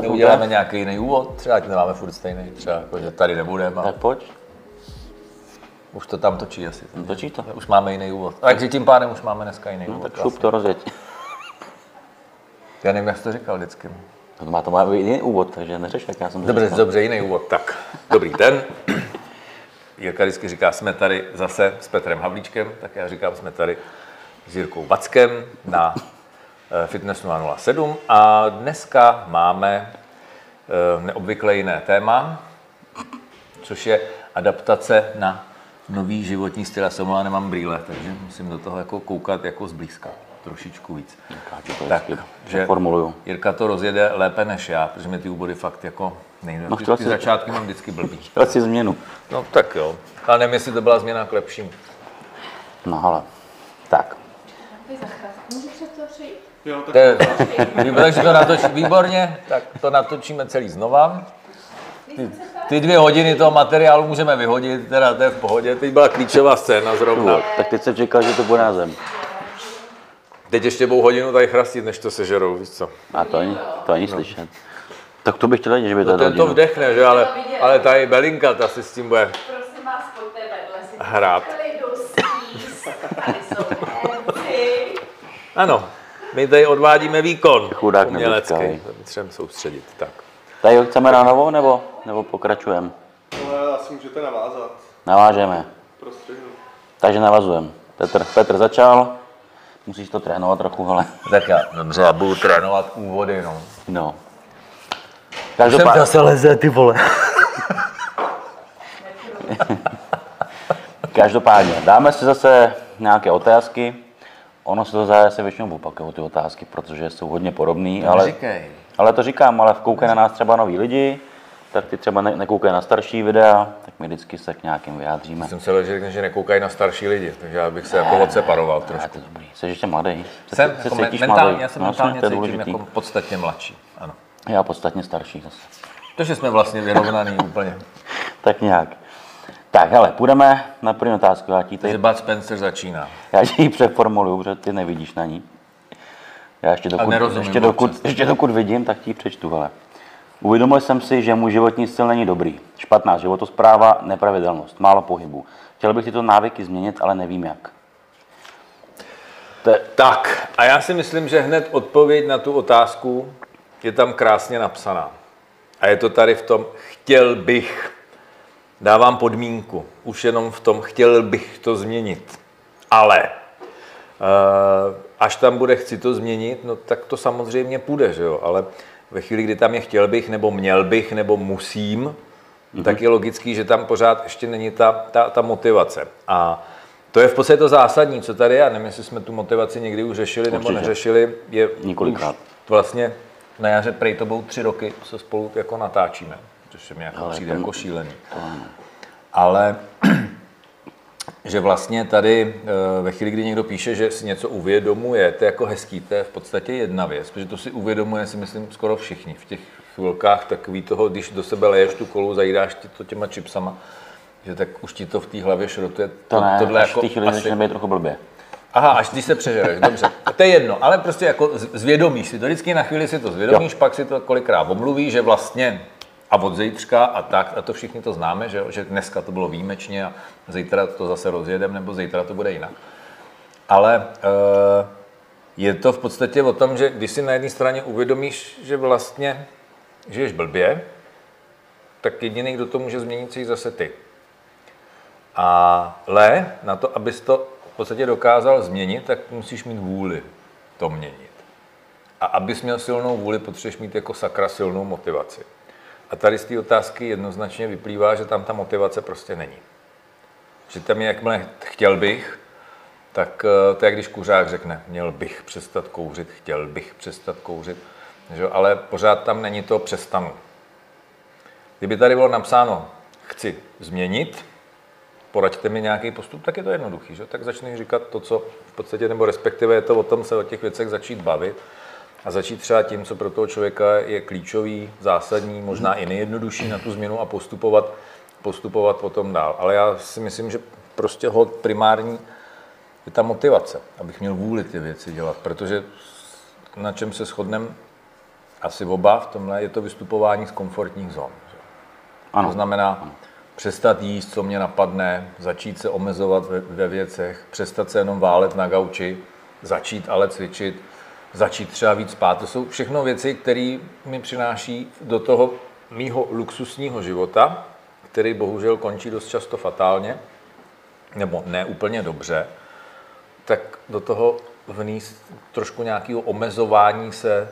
Uděláme nějaký jiný úvod, třeba ať nemáme furt stejný, třeba jako, že tady nebudeme. Tak pojď, Už to tam točí asi. točí to. Už máme jiný úvod. Takže tím pádem už máme dneska jiný No, úvod. tak šup to rozjeď. Já nevím, jak jsi to říkal vždycky. To má to má být jiný úvod, takže neřeš, jak já jsem to Dobře, říkal. dobře, jiný úvod. Tak, dobrý den. Jirka vždycky říká, jsme tady zase s Petrem Havlíčkem, tak já říkám, jsme tady s Jirkou Vackem na eh, Fitnessu 07 a dneska máme eh, neobvykle jiné téma, což je adaptace na nový životní styl. Já se omlouvám, nemám brýle, takže musím do toho jako koukat jako zblízka, trošičku víc. Já ti to Tak, vždycky že formuluju. Jirka to rozjede lépe než já, protože mi ty úvody fakt jako nejdou. No, ty, začátky mám vždycky blbý. Chtěl jsi změnu. No tak jo. Ale nevím, jestli to byla změna k lepšímu. No ale, tak. Přejít? To je, takže to natoč, výborně, tak to natočíme celý znova. Ty, ty dvě hodiny toho materiálu můžeme vyhodit, teda to je v pohodě. Teď byla klíčová scéna zrovna. No, tak teď jsem čekal, že to bude na zem. Teď ještě budou hodinu tady chrastit, než to sežerou, víš co. A to ani, to ani slyšet. Tak to bych chtěl vědět, že by to No, ten to vdechne, že? Ale, ale tady Belinka, ta si s tím bude Prosím vás, pojďte vedle si. hrát. Ano, my tady odvádíme výkon Chudák umělecký. Potřebujeme soustředit. Tak. Tady chceme na novou, nebo, nebo pokračujeme? Ale asi můžete navázat. Navážeme. Prostřihnu. Takže navazujeme. Petr, Petr začal. Musíš to trénovat trochu, ale Tak já, dobře, já budu trénovat úvody, no. no. Jsem Každopádně, zase leze, ty vole. každopádně, dáme si zase nějaké otázky. Ono se to zase většinou opakují ty otázky, protože jsou hodně podobné, ale, Říkej. ale to říkám, ale koukají na nás třeba noví lidi, tak ty třeba ne, nekoukají na starší videa, tak my vždycky se k nějakým vyjádříme. Jsem se že řekne, že nekoukají na starší lidi, takže já bych se jako odseparoval A trošku. to je dobrý. Jsi ještě mladý. Jsi, Jsem, jsi jako cítíš mentálně, mladý. já se No, mentálně to cítím důležitý. jako podstatně mladší. Ano. Já podstatně starší zase. Takže jsme vlastně vyrovnaný úplně. Tak nějak. Tak, hele, půjdeme na první otázku. Já ti, tady, Bud Spencer začíná. já ti ji přeformuluju, protože ty nevidíš na ní. Já ještě dokud, ještě, dokud, často. ještě dokud vidím, tak ti ji přečtu. Hele. Uvědomil jsem si, že můj životní styl není dobrý. Špatná životospráva, nepravidelnost, málo pohybu. Chtěl bych tyto návyky změnit, ale nevím jak. To je, Tak, a já si myslím, že hned odpověď na tu otázku je tam krásně napsaná. A je to tady v tom chtěl bych. Dávám podmínku. Už jenom v tom chtěl bych to změnit. Ale eh, až tam bude chci to změnit, no tak to samozřejmě půjde, že jo? Ale ve chvíli, kdy tam je chtěl bych, nebo měl bych, nebo musím, mm-hmm. tak je logický, že tam pořád ještě není ta, ta, ta motivace. A to je v podstatě to zásadní, co tady je. Já nevím, jestli jsme tu motivaci někdy už řešili nebo Určitě. neřešili. Je Několikrát. už Vlastně na jaře prej to budou tři roky, co spolu jako natáčíme, což se mi jako Ale přijde to- jako šílený. to. Ale že vlastně tady eh, ve chvíli, kdy někdo píše, že si něco uvědomuje, to je jako hezký, to je v podstatě jedna věc, protože to si uvědomuje, si myslím, skoro všichni v těch chvilkách takový toho, když do sebe leješ tu kolu, zajídáš ti to těma čipsama, že tak už ti to v té hlavě šrotuje. To ne, tohle až jako v té chvíli asi- být trochu blbě. Aha, až když se přežereš, dobře. To je jedno, ale prostě jako zvědomíš si to. Vždycky na chvíli si to zvědomíš, jo. pak si to kolikrát omluvíš, že vlastně a od zítřka a tak, a to všichni to známe, že, že dneska to bylo výjimečně a zítra to zase rozjedem, nebo zítra to bude jinak. Ale e, je to v podstatě o tom, že když si na jedné straně uvědomíš, že vlastně žiješ blbě, tak jediný, kdo to může změnit, jsi zase ty. Ale na to, abys to v podstatě dokázal změnit, tak musíš mít vůli to měnit. A abys měl silnou vůli, potřebuješ mít jako sakra silnou motivaci. A tady z té otázky jednoznačně vyplývá, že tam ta motivace prostě není. Že tam je, jakmile chtěl bych, tak eh, to je, když kuřák řekne, měl bych přestat kouřit, chtěl bych přestat kouřit, že? ale pořád tam není to přestanu. Kdyby tady bylo napsáno, chci změnit, poraďte mi nějaký postup, tak je to jednoduchý, že? tak začneš říkat to, co v podstatě, nebo respektive je to o tom se o těch věcech začít bavit a začít třeba tím, co pro toho člověka je klíčový, zásadní, možná i nejjednodušší na tu změnu a postupovat, postupovat potom dál. Ale já si myslím, že prostě hod primární je ta motivace, abych měl vůli ty věci dělat, protože na čem se shodneme, asi oba v tomhle, je to vystupování z komfortních zón. Ano. To znamená přestat jíst, co mě napadne, začít se omezovat ve, ve věcech, přestat se jenom válet na gauči, začít ale cvičit, začít třeba víc spát. To jsou všechno věci, které mi přináší do toho mýho luxusního života, který bohužel končí dost často fatálně, nebo ne úplně dobře, tak do toho vníst trošku nějakého omezování se e,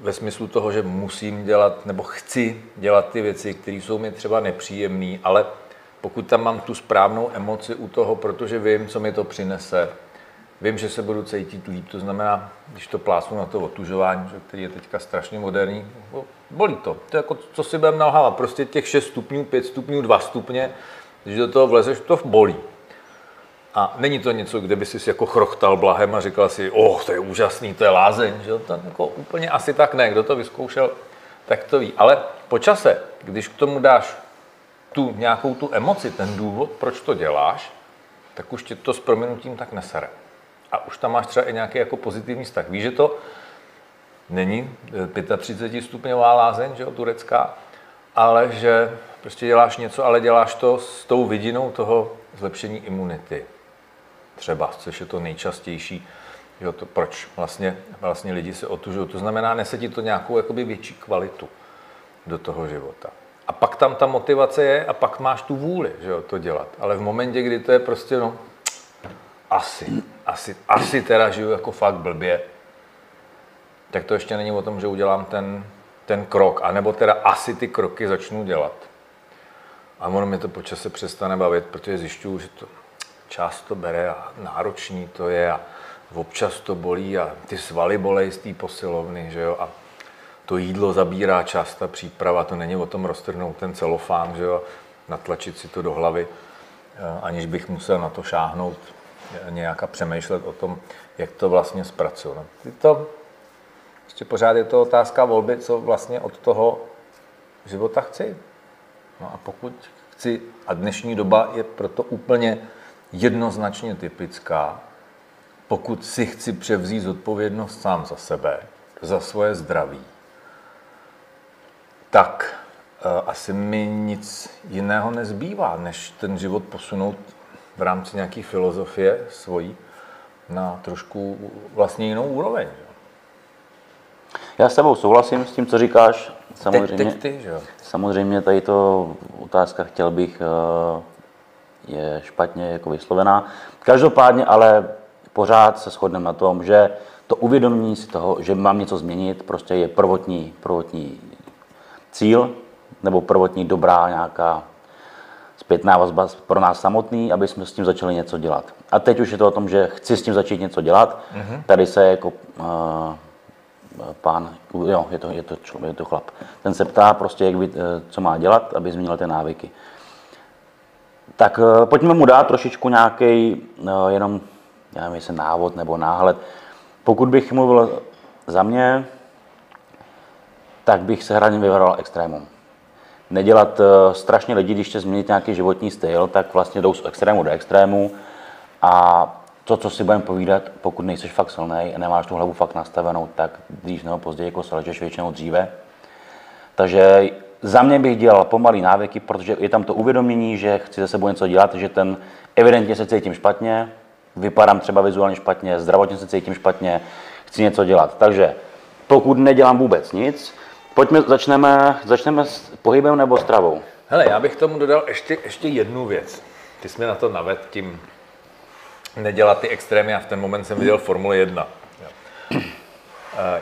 ve smyslu toho, že musím dělat nebo chci dělat ty věci, které jsou mi třeba nepříjemné, ale pokud tam mám tu správnou emoci u toho, protože vím, co mi to přinese, vím, že se budu cítit líp, to znamená, když to plásnu na to otužování, že, který je teďka strašně moderní, bolí to. To je jako, co si budeme nalhávat, prostě těch 6 stupňů, 5 stupňů, 2 stupně, když do toho vlezeš, to bolí. A není to něco, kde by si jako chrochtal blahem a říkal si, oh, to je úžasný, to je lázeň, že to jako úplně asi tak ne, kdo to vyzkoušel, tak to ví. Ale po čase, když k tomu dáš tu nějakou tu emoci, ten důvod, proč to děláš, tak už tě to s prominutím tak nesere. A už tam máš třeba i nějaký jako pozitivní vztah. Víš, že to není 35 stupňová lázeň, že jo, turecká, ale že prostě děláš něco, ale děláš to s tou vidinou toho zlepšení imunity. Třeba, což je to nejčastější, jo, to, proč vlastně, vlastně lidi se otužují. To znamená, nese ti to nějakou jakoby větší kvalitu do toho života. A pak tam ta motivace je a pak máš tu vůli, že jo, to dělat. Ale v momentě, kdy to je prostě, no, asi, asi, asi teda žiju jako fakt blbě, tak to ještě není o tom, že udělám ten, ten krok, anebo teda asi ty kroky začnu dělat. A ono mi to po čase přestane bavit, protože zjišťuju, že to čas to bere a náročný to je a občas to bolí a ty svaly bolej z té posilovny, že jo, a to jídlo zabírá čas, ta příprava, to není o tom roztrhnout ten celofán, že jo, natlačit si to do hlavy, eh, aniž bych musel na to šáhnout nějak a přemýšlet o tom, jak to vlastně zpracuju. No, to, ještě pořád je to otázka volby, co vlastně od toho života chci. No a pokud chci, a dnešní doba je proto úplně jednoznačně typická, pokud si chci převzít zodpovědnost sám za sebe, za svoje zdraví, tak uh, asi mi nic jiného nezbývá, než ten život posunout v rámci nějaké filozofie svojí na trošku vlastně jinou úroveň. Že? Já s tebou souhlasím s tím, co říkáš. Samozřejmě, Teď, teď ty, že samozřejmě tady to otázka, chtěl bych, eh, je špatně jako vyslovená. Každopádně ale pořád se shodneme na tom, že to uvědomění si toho, že mám něco změnit, prostě je prvotní, prvotní cíl nebo prvotní dobrá nějaká zpětná vazba pro nás samotný, aby jsme s tím začali něco dělat. A teď už je to o tom, že chci s tím začít něco dělat. Mm-hmm. Tady se jako uh, pán, jo, je to, je, to člověk, je to chlap, ten se ptá prostě, jak by, eh, co má dělat, aby změnil ty návyky. Tak uh, pojďme mu dát trošičku nějaký uh, jenom, já nevím, jestli návod nebo náhled. Pokud bych mluvil za mě, tak bych se hraně vyvaroval extrémům. Nedělat uh, strašně lidi, když chce změnit nějaký životní styl, tak vlastně jdou z extrému do extrému a to, co si budeme povídat, pokud nejsi fakt silný a nemáš tu hlavu fakt nastavenou, tak dřív nebo později jako selžeš většinou dříve. Takže za mě bych dělal pomalý návyky, protože je tam to uvědomění, že chci ze sebou něco dělat, že ten evidentně se cítím špatně, vypadám třeba vizuálně špatně, zdravotně se cítím špatně, chci něco dělat. Takže pokud nedělám vůbec nic, pojďme, začneme, začneme s pohybem nebo stravou. Hele, já bych tomu dodal ještě, ještě jednu věc. Ty jsi mě na to naved tím nedělat ty extrémy a v ten moment jsem viděl Formule 1. Jo.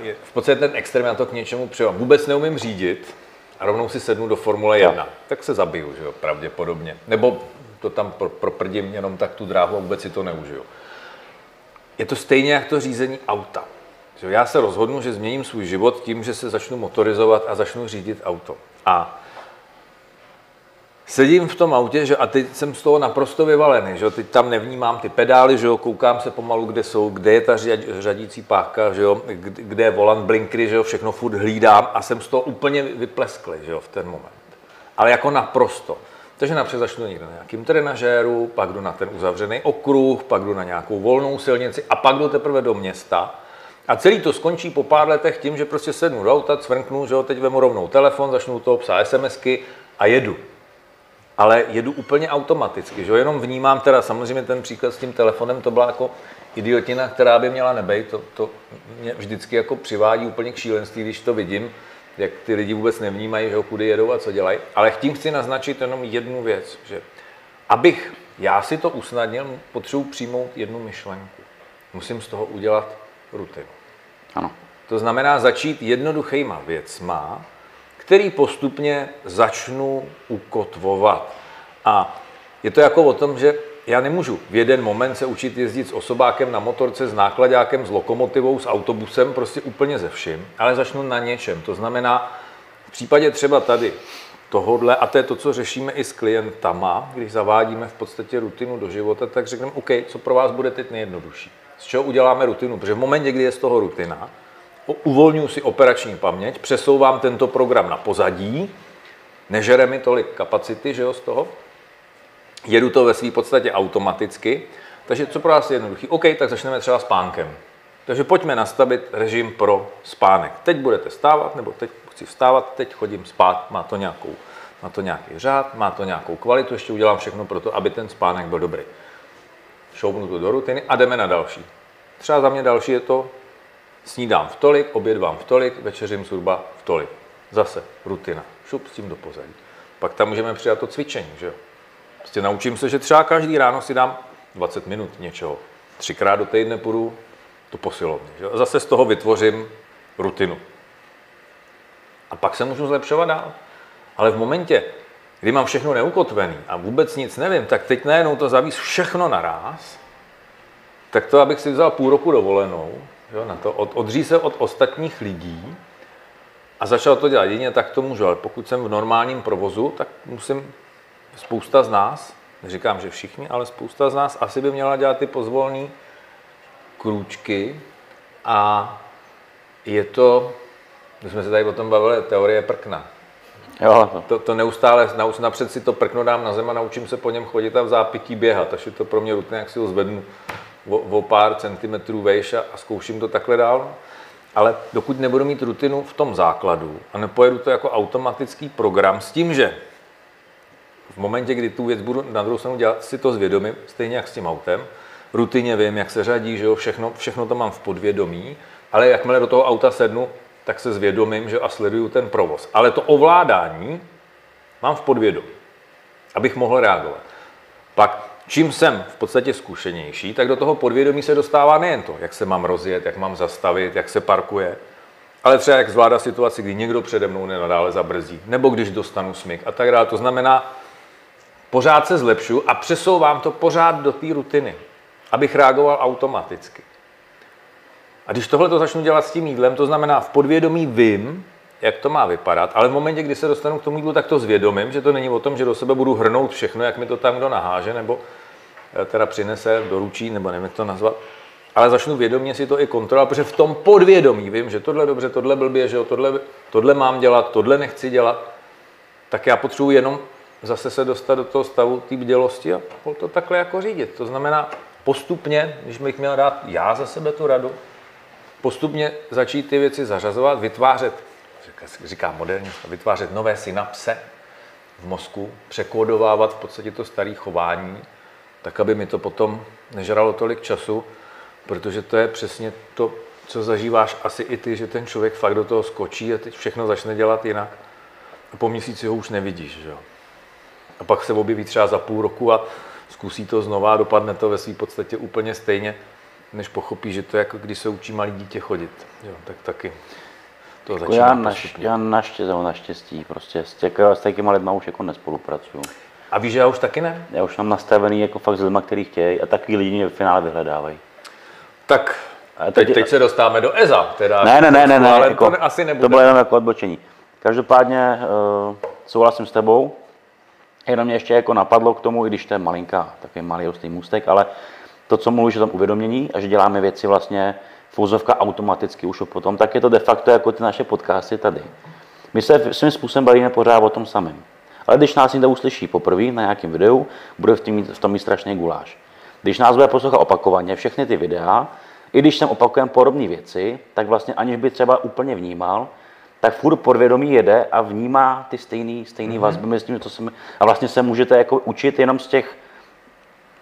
Je, v podstatě ten extrém já to k něčemu přijel. Vůbec neumím řídit a rovnou si sednu do Formule 1. Tak se zabiju, že jo, pravděpodobně. Nebo to tam pro, proprdím jenom tak tu dráhu a vůbec si to neužiju. Je to stejně jak to řízení auta. Že já se rozhodnu, že změním svůj život tím, že se začnu motorizovat a začnu řídit auto. A sedím v tom autě, že a teď jsem z toho naprosto vyvalený, že teď tam nevnímám ty pedály, že koukám se pomalu, kde jsou, kde je ta řadící páka, že kde je volant, blinkry, že všechno furt hlídám a jsem z toho úplně vyplesklý, že v ten moment. Ale jako naprosto. Takže napřed začnu někde na nějakým trenažéru, pak jdu na ten uzavřený okruh, pak jdu na nějakou volnou silnici a pak jdu teprve do města A celý to skončí po pár letech tím, že prostě sednu do auta, cvrknu, že jo, teď vemu rovnou telefon, začnu toho psát SMSky a jedu. Ale jedu úplně automaticky, že jo, jenom vnímám teda, samozřejmě ten příklad s tím telefonem, to byla jako idiotina, která by měla nebejt, to, to mě vždycky jako přivádí úplně k šílenství, když to vidím, jak ty lidi vůbec nevnímají, že jo, kudy jedou a co dělají. Ale tím chci naznačit jenom jednu věc, že abych já si to usnadnil, potřebuji přijmout jednu myšlenku. Musím z toho udělat rutinu. Ano. To znamená začít jednoduchýma věcma, který postupně začnu ukotvovat. A je to jako o tom, že já nemůžu v jeden moment se učit jezdit s osobákem na motorce, s nákladákem, s lokomotivou, s autobusem, prostě úplně ze vším, ale začnu na něčem. To znamená, v případě třeba tady tohodle, a to je to, co řešíme i s klientama, když zavádíme v podstatě rutinu do života, tak řekneme, OK, co pro vás bude teď nejjednodušší. Z čeho uděláme rutinu? Protože v momentě, kdy je z toho rutina, uvolňuji si operační paměť, přesouvám tento program na pozadí, nežere mi tolik kapacity, že jo, z toho, jedu to ve své podstatě automaticky, takže co pro vás je jednoduchý? OK, tak začneme třeba spánkem. Takže pojďme nastavit režim pro spánek. Teď budete stávat, nebo teď chci vstávat, teď chodím spát, má to, nějakou, má to nějaký řád, má to nějakou kvalitu, ještě udělám všechno pro to, aby ten spánek byl dobrý. Šoupnu to do rutiny a jdeme na další. Třeba za mě další je to, snídám v tolik, obědvám v tolik, večeřím zhruba v tolik. Zase rutina, šup s tím do pozadí. Pak tam můžeme přidat to cvičení, že jo. Prostě naučím se, že třeba každý ráno si dám 20 minut něčeho. Třikrát do týdne půjdu do posilovny. Že? Zase z toho vytvořím rutinu. A pak se můžu zlepšovat dál. Ale v momentě, kdy mám všechno neukotvený a vůbec nic nevím, tak teď najednou to zavíz všechno naraz, tak to, abych si vzal půl roku dovolenou, jo, na to, od, odří se od ostatních lidí a začal to dělat jedině, tak to můžu. Ale pokud jsem v normálním provozu, tak musím spousta z nás, neříkám, že všichni, ale spousta z nás asi by měla dělat ty pozvolný krůčky a je to, my jsme se tady o tom bavili, teorie prkna. Jo, to. To, neustále, napřed si to prkno dám na zem a naučím se po něm chodit a v zápětí běhat, je to pro mě rutina, jak si ho zvednu o, o pár centimetrů vejš a, a zkouším to takhle dál. Ale dokud nebudu mít rutinu v tom základu a nepojedu to jako automatický program s tím, že v momentě, kdy tu věc budu na druhou stranu dělat, si to zvědomím, stejně jak s tím autem, rutině vím, jak se řadí, že jo, všechno, všechno to mám v podvědomí, ale jakmile do toho auta sednu, tak se zvědomím že, a sleduju ten provoz. Ale to ovládání mám v podvědomí, abych mohl reagovat. Pak, čím jsem v podstatě zkušenější, tak do toho podvědomí se dostává nejen to, jak se mám rozjet, jak mám zastavit, jak se parkuje, ale třeba jak zvládá situaci, kdy někdo přede mnou nenadále zabrzdí, nebo když dostanu smyk a tak dále. To znamená, pořád se zlepšuju a přesouvám to pořád do té rutiny, abych reagoval automaticky. A když tohle to začnu dělat s tím jídlem, to znamená v podvědomí vím, jak to má vypadat, ale v momentě, kdy se dostanu k tomu jídlu, tak to zvědomím, že to není o tom, že do sebe budu hrnout všechno, jak mi to tam kdo naháže, nebo eh, teda přinese, doručí, nebo nevím, jak to nazvat, ale začnu vědomě si to i kontrolovat, protože v tom podvědomí vím, že tohle dobře, tohle blbě, že jo, tohle, tohle mám dělat, tohle nechci dělat, tak já potřebuji jenom zase se dostat do toho stavu té bdělosti a to takhle jako řídit. To znamená postupně, když bych měl dát já za sebe tu radu, postupně začít ty věci zařazovat, vytvářet, říká moderně, vytvářet nové synapse v mozku, překódovávat v podstatě to staré chování, tak aby mi to potom nežralo tolik času, protože to je přesně to, co zažíváš asi i ty, že ten člověk fakt do toho skočí a teď všechno začne dělat jinak. A po měsíci ho už nevidíš, že. A pak se objeví třeba za půl roku a zkusí to znova a dopadne to ve své podstatě úplně stejně, než pochopí, že to je jako když se učí malý dítě chodit. Jo, tak taky to Jako začíná já, naš, já naštěstí, nebo naštěstí, prostě s, těk, s těma lidma už jako nespolupracuju. A víš, že já už taky ne? Já už mám nastavený jako fakt s lidma, který chtějí a takový lidi mě v finále vyhledávají. Tak A teď, teď- teď se dostáváme do EZA. Teda Ne, ne, ne, ne, ne, ale jako, to ne- asi nebude. to bylo jenom jako odbočení. Každopádně uh, souhlasím s tebou, jenom mě ještě jako napadlo k tomu, i když to je malinká, takový malý ostý můstek, ale to, co mluvíš o tom uvědomění a že děláme věci vlastně fouzovka automaticky už potom, tak je to de facto jako ty naše podcasty tady. My se svým způsobem bavíme pořád o tom samém. Ale když nás někdo uslyší poprvé na nějakém videu, bude v tom mít, v tom mít strašný guláš. Když nás bude poslouchat opakovaně všechny ty videa, i když jsem opakujeme podobné věci, tak vlastně aniž by třeba úplně vnímal, tak furt podvědomí jede a vnímá ty stejné stejný mm-hmm. vazby mezi tím, co se a vlastně se můžete jako učit jenom z těch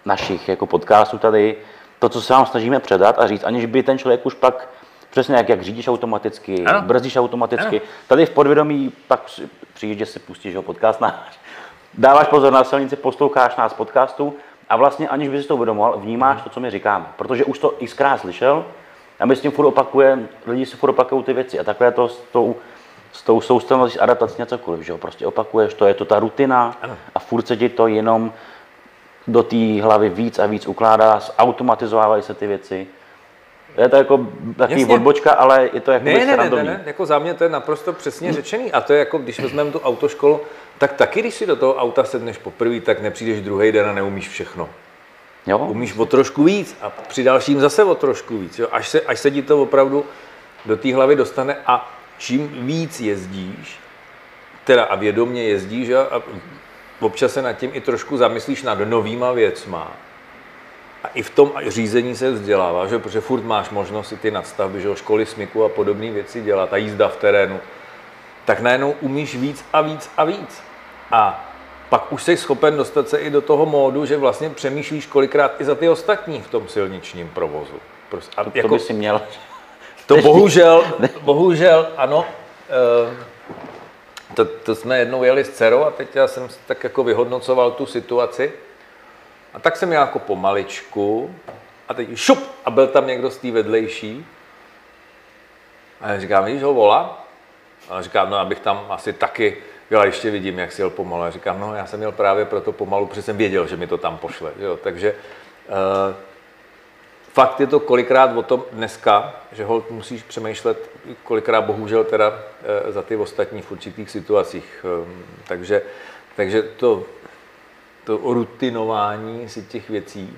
našich jako podcastů tady, to, co se vám snažíme předat a říct, aniž by ten člověk už pak přesně jak, jak řídíš automaticky, Ano. brzdíš automaticky, Ano. tady v podvědomí pak při- přijde, že si pustíš ho podcast náš, dáváš pozor na silnici, posloucháš nás podcastu a vlastně aniž bys si to uvědomoval, vnímáš to, co my říkáme, protože už to xkrát slyšel a my s tím furt opakujeme, lidi si furt opakují ty věci a takhle je to s tou, s tou soustavností adaptací na cokoliv, že jo? prostě opakuješ, to je to ta rutina Ano. a furt se ti to jenom do té hlavy víc a víc ukládá, automatizovávají se ty věci. Je to jako takový Jasně. odbočka, ale je to jako Ne, ne, ne, ne, ne, jako za mě to je naprosto přesně řečený. A to je jako, když vezmeme tu autoškolu, tak taky, když si do toho auta sedneš poprvé, tak nepřijdeš druhý den a neumíš všechno. Jo? Umíš o trošku víc a při dalším zase o trošku víc. Jo? Až, se, až se ti to opravdu do té hlavy dostane a čím víc jezdíš, teda a vědomě jezdíš jo? a občas se nad tím i trošku zamyslíš nad novýma věcma, a i v tom řízení se vzdělává, že? protože furt máš možnost si ty nadstavby, že? jo, školy smyku a podobné věci dělat, a jízda v terénu, tak najednou umíš víc a víc a víc. A pak už jsi schopen dostat se i do toho módu, že vlastně přemýšlíš kolikrát i za ty ostatní v tom silničním provozu. Prostě, a To, to by si měl. to bohužel, bohužel, ano. eh, To, to jsme jednou jeli s dcerou a teď já jsem tak jako vyhodnocoval tu situaci. A tak jsem jel jako pomaličku a teď šup a byl tam někdo z té vedlejší. A já říkám, víš ho volá? A on říká, no abych tam asi taky, a ještě vidím, jak si jel pomalu. A říkám, no já jsem jel právě proto pomalu, protože jsem věděl, že mi to tam pošle. Jo, takže uh, fakt je to kolikrát o tom dneska, že hold musíš přemýšlet, kolikrát bohužel teda eh, za ty ostatní v určitých situacích. Ehm, Takže, takže to, to rutinování si těch věcí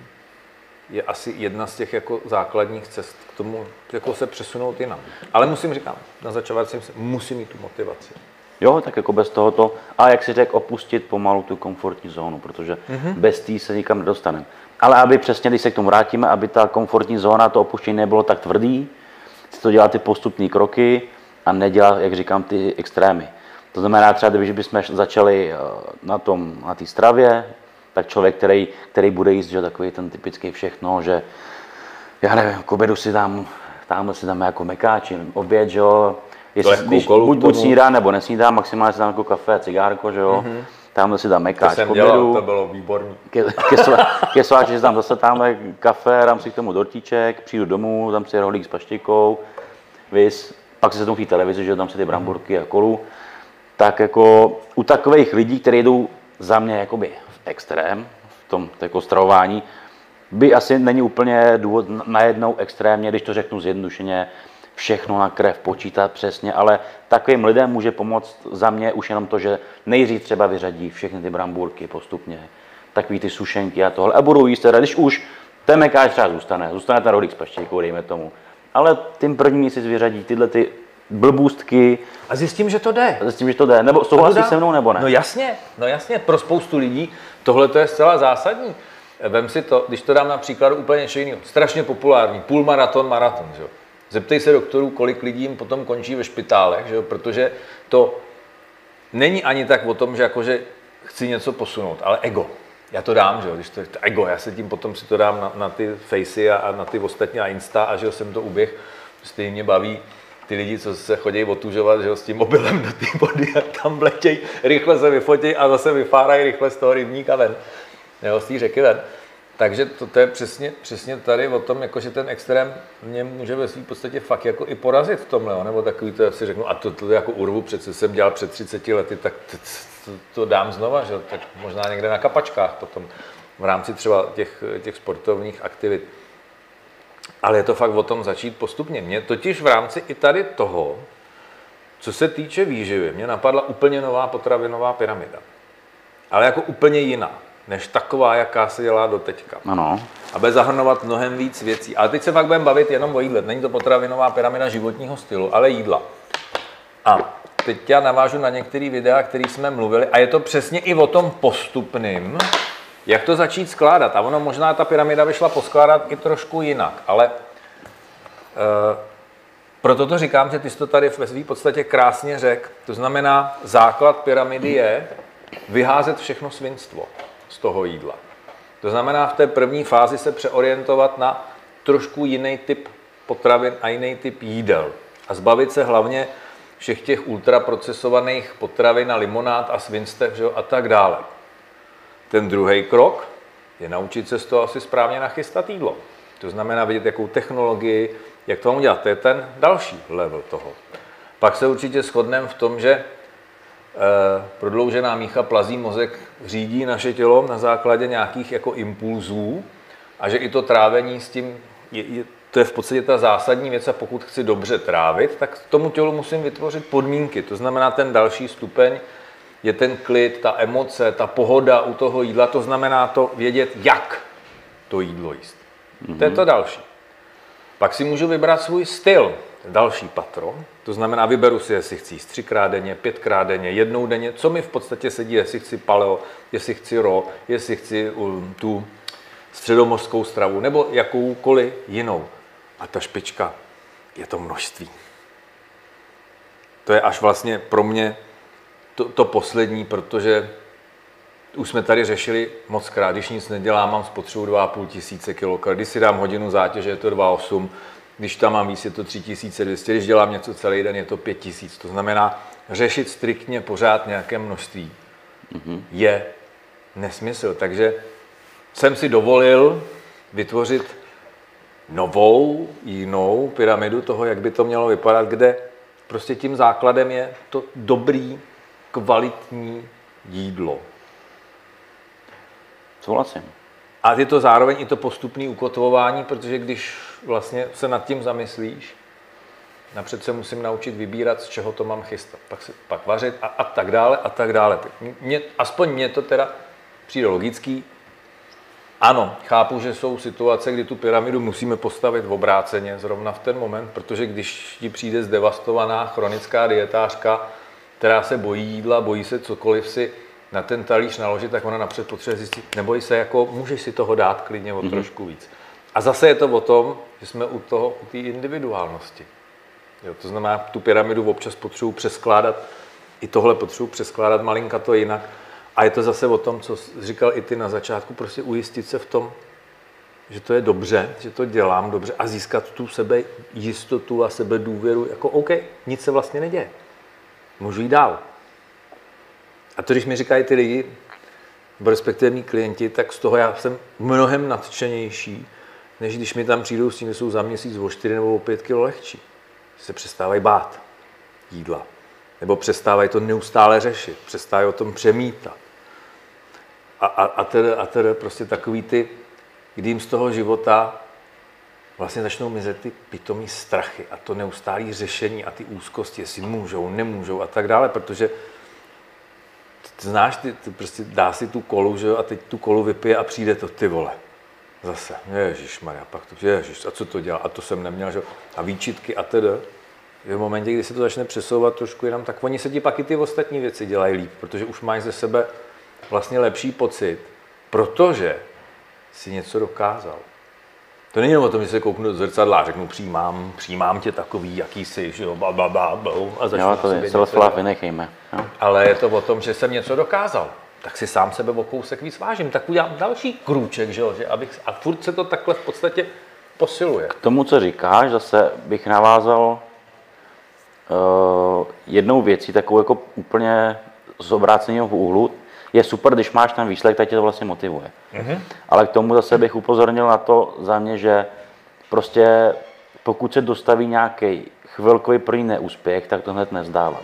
je asi jedna z těch jako základních cest k tomu, jako se přesunout jinam. Ale musím říkat, na začátku musím mít tu motivaci. Jo, tak jako bez tohoto, a jak si řekl, opustit pomalu tu komfortní zónu, protože mm-hmm. bez té se nikam nedostaneme. Ale aby přesně, když se k tomu vrátíme, aby ta komfortní zóna, to opuštění nebylo tak tvrdý, si to dělat ty postupné kroky a nedělat, jak říkám, ty extrémy. To znamená třeba, když bychom začali eh, na tom, na té stravě, tak člověk, který, který bude jíst, že takový ten typický všechno, že já nevím, k obědu si dám, tamhle si dáme jako mekáči, oběd, že jo, jestli, když, buď, buď tomu. snídá nebo nesnídá, maximálně si dám jako kafe, cigárko, že jo, mm-hmm. Tamhle si dám To mekáč jsem k dělal, to bylo výborný. ke, ke, svá, ke sváči si dám zase tamhle kafe, dám si k tomu dortíček, přijdu domů, dám si rohlík s paštikou, vys, pak si sednu k té televizi, že dám si ty bramburky a kolu. Tak jako u takových lidí, kteří jdou za mě jakoby v extrém, v tom jako stravování, by asi není úplně důvod najednou extrémně, když to řeknu zjednodušeně, všechno na krev počítat přesně, ale takovým lidem může pomoct za mě už jenom to, že nejdřív třeba vyřadí všechny ty bramburky postupně, takový ty sušenky a tohle, a budou jíst teda, když už ten mekáč třeba zůstane, zůstane ten rohlík s paštějkou, dejme tomu, ale tím první měsíc vyřadí tyhle ty blbůstky, A zjistím, že to jde. a s tím, že to jde, nebo souhlasí se mnou, nebo ne? No jasně, no jasně, pro spoustu lidí tohle to je zcela zásadní. Vem si to, když to dám na příkladu úplně něčeho jiného. Strašně populární, půlmaraton, maraton. Že? Zeptej se doktorů, kolik lidí jim potom končí ve špitálech, že? jo, protože to není ani tak o tom, že jakože chci něco posunout, ale ego. Já to dám, že jo, když to, to ego, já se tím potom si to dám na, na ty facey a, a na ty ostatní a Insta a že jo, jsem to uběh, stejně mě baví ty lidi, co se chodí otužovat, že jo, s tím mobilem do té vody a tam letěj, rychle se vyfotí a zase vyfárají rychle z toho rybníka ven, jo, z té řeky ven. Takže to, to je přesně, přesně tady o tom, jako, že ten extrém mě může ve svým podstatě fakt jako i porazit v tomhle, nebo takový to, si řeknu, a to, to jako urvu, přece jsem dělal před 30 lety, tak to, to, to dám znova, že? tak možná někde na kapačkách potom, v rámci třeba těch, těch sportovních aktivit. Ale je to fakt o tom začít postupně. Mě totiž v rámci i tady toho, co se týče výživy, mě napadla úplně nová potravinová pyramida. Ale jako úplně jiná, než taková, jaká se dělá do teďka. Ano, A bude zahrnovat mnohem víc věcí. Ale teď se fakt budeme bavit jenom o jídle. Není to potravinová pyramida životního stylu, ale jídla. A teď já navážu na některé videa, které jsme mluvili, a je to přesně i o tom postupným, jak to začít skládat. A ono možná ta pyramida vyšla poskládat i trošku jinak, ale proto to říkám, že ty jsi to tady ve své podstatě krásně řekl. To znamená, základ pyramidy je vyházet všechno svinstvo z toho jídla. To znamená v té první fázi se přeorientovat na trošku jiný typ potravin a jiný typ jídel. A zbavit se hlavně všech těch ultraprocesovaných potravin a limonád a svinstev že jo, a tak dále. Ten druhý krok je naučit se z toho asi správně nachystat jídlo. To znamená vidět, jakou technologii, jak to mám udělat. To je ten další level toho. Pak se určitě shodneme v tom, že prodloužená mícha plazí mozek řídí naše tělo na základě nějakých jako impulzů a že i to trávení s tím, je, je, to je v podstatě ta zásadní věc a pokud chci dobře trávit, tak tomu tělu musím vytvořit podmínky. To znamená ten další stupeň je ten klid, ta emoce, ta pohoda u toho jídla, to znamená to vědět, jak to jídlo jíst. Mm-hmm. To je to další. Pak si můžu vybrat svůj styl, další patro. To znamená, vyberu si, jestli chci jíst třikrát denně, pětkrát denně, jednou denně, co mi v podstatě sedí, jestli chci paleo, jestli chci ro, jestli chci um, tu středomořskou stravu, nebo jakoukoliv jinou. A ta špička je to množství. To je až vlastně pro mě to, to poslední, protože už jsme tady řešili moc krát, když nic nedělám, mám spotřebu 2,5 tisíce kilokal, když si dám hodinu zátěže, je to 2,8, když tam mám víc, je to 3200, když dělám něco celý den, je to 5000. To znamená, řešit striktně pořád nějaké množství mm-hmm. je nesmysl. Takže jsem si dovolil vytvořit novou, jinou pyramidu toho, jak by to mělo vypadat, kde prostě tím základem je to dobrý, kvalitní jídlo. Souhlasím. A je to zároveň i to postupné ukotvování, protože když vlastně se nad tím zamyslíš, napřed se musím naučit vybírat, z čeho to mám chystat, pak, si, pak vařit a, a tak dále a tak dále. Tak mě, aspoň mně to teda přijde logický. Ano, chápu, že jsou situace, kdy tu pyramidu musíme postavit v obráceně zrovna v ten moment, protože když ti přijde zdevastovaná chronická dietářka, která se bojí jídla, bojí se cokoliv si na ten talíř naložit, tak ona napřed potřebuje zjistit, neboj se, jako můžeš si toho dát klidně o mm-hmm. trošku víc. A zase je to o tom, že jsme u toho, u té individuálnosti. Jo, to znamená, tu pyramidu občas potřebuji přeskládat, i tohle potřebuji přeskládat malinka to jinak. A je to zase o tom, co říkal i ty na začátku, prostě ujistit se v tom, že to je dobře, že to dělám dobře a získat tu sebe jistotu a sebe důvěru, jako OK, nic se vlastně neděje. Můžu jít dál. A to, když mi říkají ty lidi, respektive mý klienti, tak z toho já jsem mnohem nadšenější, než když mi tam přijdou s tím, že jsou za měsíc o 4 nebo o 5 kg lehčí. Se přestávají bát jídla. Nebo přestávají to neustále řešit, přestávají o tom přemítat. A, a, a, tedy, a tedy prostě takový ty, kdy jim z toho života vlastně začnou mizet ty pitomý strachy a to neustálé řešení a ty úzkosti, jestli můžou, nemůžou a tak dále, protože ty znáš, ty, ty prostě dá si tu kolu, že jo, a teď tu kolu vypije a přijde to, ty vole. Zase, Ježíš Maria, pak to, ježíš, a co to dělá, a to jsem neměl, že a výčitky a tedy. V momentě, kdy se to začne přesouvat trošku jinam, tak oni se ti pak i ty ostatní věci dělají líp, protože už máš ze sebe vlastně lepší pocit, protože si něco dokázal. To není jenom o tom, že se kouknu do zrcadla a řeknu, přijímám, přijímám tě takový, jaký jsi, že jo, bla, bla, bla, bla, a začnu Jo, to je self-love, vynechejme. Ale je to o tom, že jsem něco dokázal. Tak si sám sebe o kousek víc vážím. Tak udělám další krůček, že jo, že abych, a furt se to takhle v podstatě posiluje. K tomu, co říkáš, zase bych navázal uh, jednou věcí, takovou jako úplně z obráceného úhlu. Je super, když máš ten výsledek, tak tě to vlastně motivuje. Mm-hmm. Ale k tomu zase bych upozornil na to za mě, že prostě pokud se dostaví nějaký chvilkový první neúspěch, tak to hned nezdávat.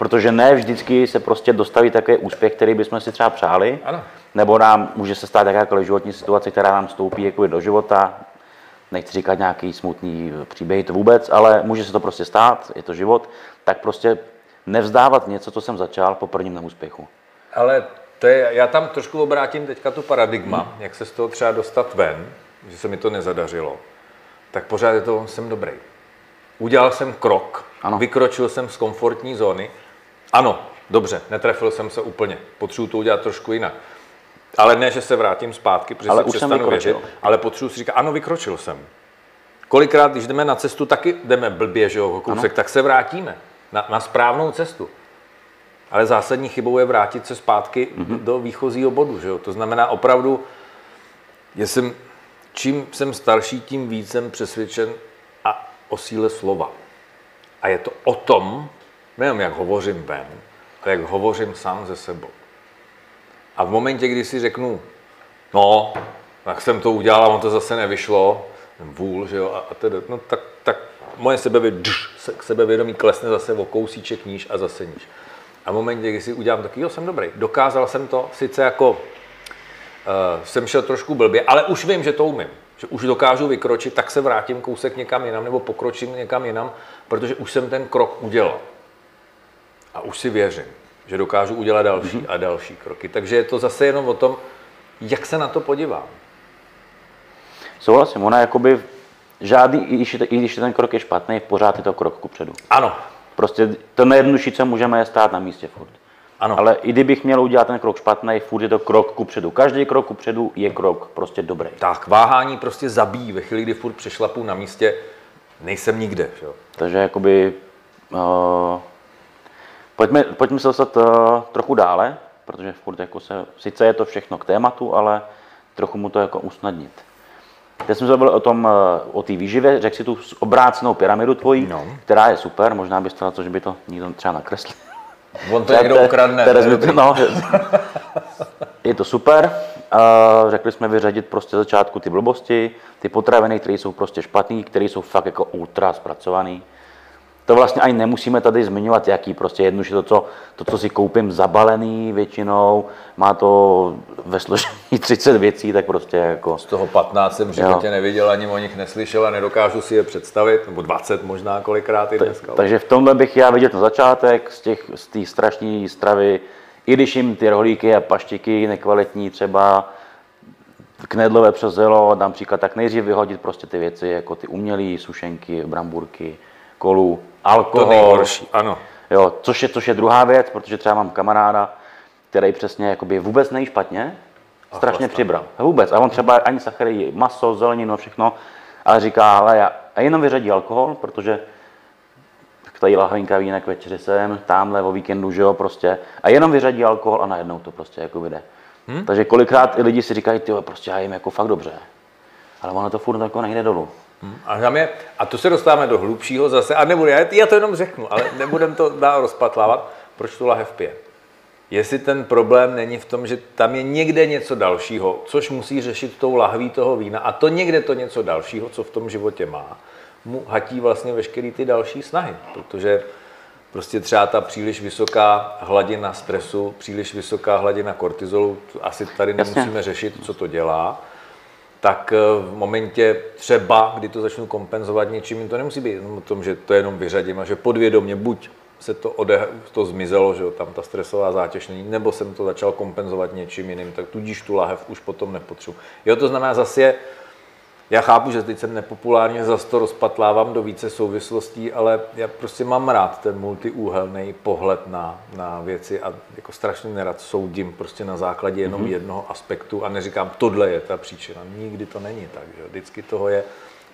Protože ne vždycky se prostě dostaví takový úspěch, který bychom si třeba přáli, Ano. nebo nám může se stát jakákoliv životní situace, která nám vstoupí jako do života. Nechci říkat nějaký smutný příběh, to vůbec, ale může se to prostě stát, je to život, tak prostě nevzdávat něco, co jsem začal po prvním neúspěchu. Ale to je, já tam trošku obrátím teďka tu paradigma, hmm. jak se z toho třeba dostat ven, že se mi to nezadařilo. Tak pořád je to, jsem dobrý. Udělal jsem krok, Ano. vykročil jsem z komfortní zóny. Ano, dobře, netrefil jsem se úplně. Potřebuji to udělat trošku jinak. Ale ne, že se vrátím zpátky, protože Ale si už jsem přestanu vykročil. věřit, ale potřebuji si říkat, ano, vykročil jsem. Kolikrát, když jdeme na cestu, taky jdeme blbě, že jo, kousek, tak se vrátíme na, na správnou cestu. Ale zásadní chybou je vrátit se zpátky mm-hmm. do výchozího bodu. Že jo? To znamená opravdu, jsem, čím jsem starší, tím víc jsem přesvědčen a o síle slova. A je to o tom, nejenom jak hovořím ven, ale jak hovořím sám ze sebou. A v momentě, kdy si řeknu, no, tak jsem to udělal a on to zase nevyšlo, vůl, že jo, a, a tedy, no tak, tak moje sebevědomí, sebevědomí klesne zase o kousíček níž a zase níž. A v momentě, kdy si udělám taky, jo, jsem dobrý, dokázal jsem to, sice jako uh, jsem šel trošku blbě, ale už vím, že to umím, že už dokážu vykročit, tak se vrátím kousek někam jinam nebo pokročím někam jinam, protože už jsem ten krok udělal. A už si věřím, že dokážu udělat další mm-hmm. a další kroky. Takže je to zase jenom o tom, jak se na to podívám. Souhlasím, ona jakoby žádný, i když, i když ten krok je špatný, pořád je to krok kupředu. Ano, Prostě to nejjednodušší, co můžeme, je stát na místě furt. Ano. Ale i kdybych měl udělat ten krok špatný, furt je to krok kupředu. Každý krok kupředu je krok prostě dobrý. tak váhání prostě zabíjí. Ve chvíli, kdy furt přešlapu na místě, nejsem nikde. Že? Takže jakoby, uh, pojďme, pojďme se dostat uh, trochu dále, protože furt jako se, sice je to všechno k tématu, ale trochu mu to jako usnadnit. Teď jsme se bavili o tom, uh, o té výživě, řekl si tu obrácenou pyramidu tvojí, No. která je super, možná bys to na to, že by to někdo třeba nakreslil. On to někdo ukradne. To je no, je to super. Uh, řekli jsme vyřadit prostě začátku ty blbosti, ty potraviny, které jsou prostě špatné, které jsou fakt jako ultra zpracované. To vlastně ani nemusíme tady zmiňovat, jaký prostě jednoduše to, co, to, co si koupím zabalený většinou, má to ve složení 30 věcí, tak prostě jako... Z toho 15 jsem v životě neviděl, ani o nich neslyšel a nedokážu si je představit, nebo 20 možná kolikrát i dneska. Takže v tomhle bych já viděl ten začátek z těch z té strašné stravy, i když jim ty rohlíky a paštiky nekvalitní třeba knedlové přes zelo, dám příklad, tak nejdřív vyhodit prostě ty věci, jako ty umělé sušenky, bramburky, kolu, to alkohol. nejhorší, ano. Jo, což je, což je druhá věc, protože třeba mám kamaráda, který přesně jakoby vůbec nejí špatně, strašně chlastá. přibral. Vůbec. A on třeba ani sachary, maso, zeleninu, všechno, ale říká, ale já, a jenom vyřadí alkohol, protože tak tady lahvinka vínek večeři sem, tamhle o víkendu, že jo, prostě. A jenom vyřadí alkohol a najednou to prostě jako vyjde. Hmm? Takže kolikrát i lidi si říkají, ty prostě já jim jako fakt dobře. Ale ono to furt jako nejde dolů. A, tam je, a to se dostáváme do hlubšího zase, a nebudu, já, já to jenom řeknu, ale nebudem to dál rozpatlávat, proč tu lahev pije. Jestli ten problém není v tom, že tam je někde něco dalšího, což musí řešit tou lahví toho vína, a to někde to něco dalšího, co v tom životě má, mu hatí vlastně veškerý ty další snahy, protože prostě třeba ta příliš vysoká hladina stresu, příliš vysoká hladina kortizolu, asi tady nemusíme řešit, co to dělá, tak eh, v momentě třeba, kdy to začnu kompenzovat něčím, to nemusí být jenom o tom, že to jenom vyřadím a že podvědomě buď se to, ode, to zmizelo, že jo, tam ta stresová zátěž není, nebo jsem to začal kompenzovat něčím jiným, tak tudíž tu lahev už potom nepotřebuji. Jo, to znamená zase, já chápu, že teď jsem nepopulárně, zase to rozpatlávám do více souvislostí, ale já prostě mám rád ten multiúhelný pohled na, na věci a jako strašně nerad soudím prostě na základě jenom mm-hmm. jednoho aspektu a neříkám, tohle je ta příčina. Nikdy to není tak, že? vždycky toho je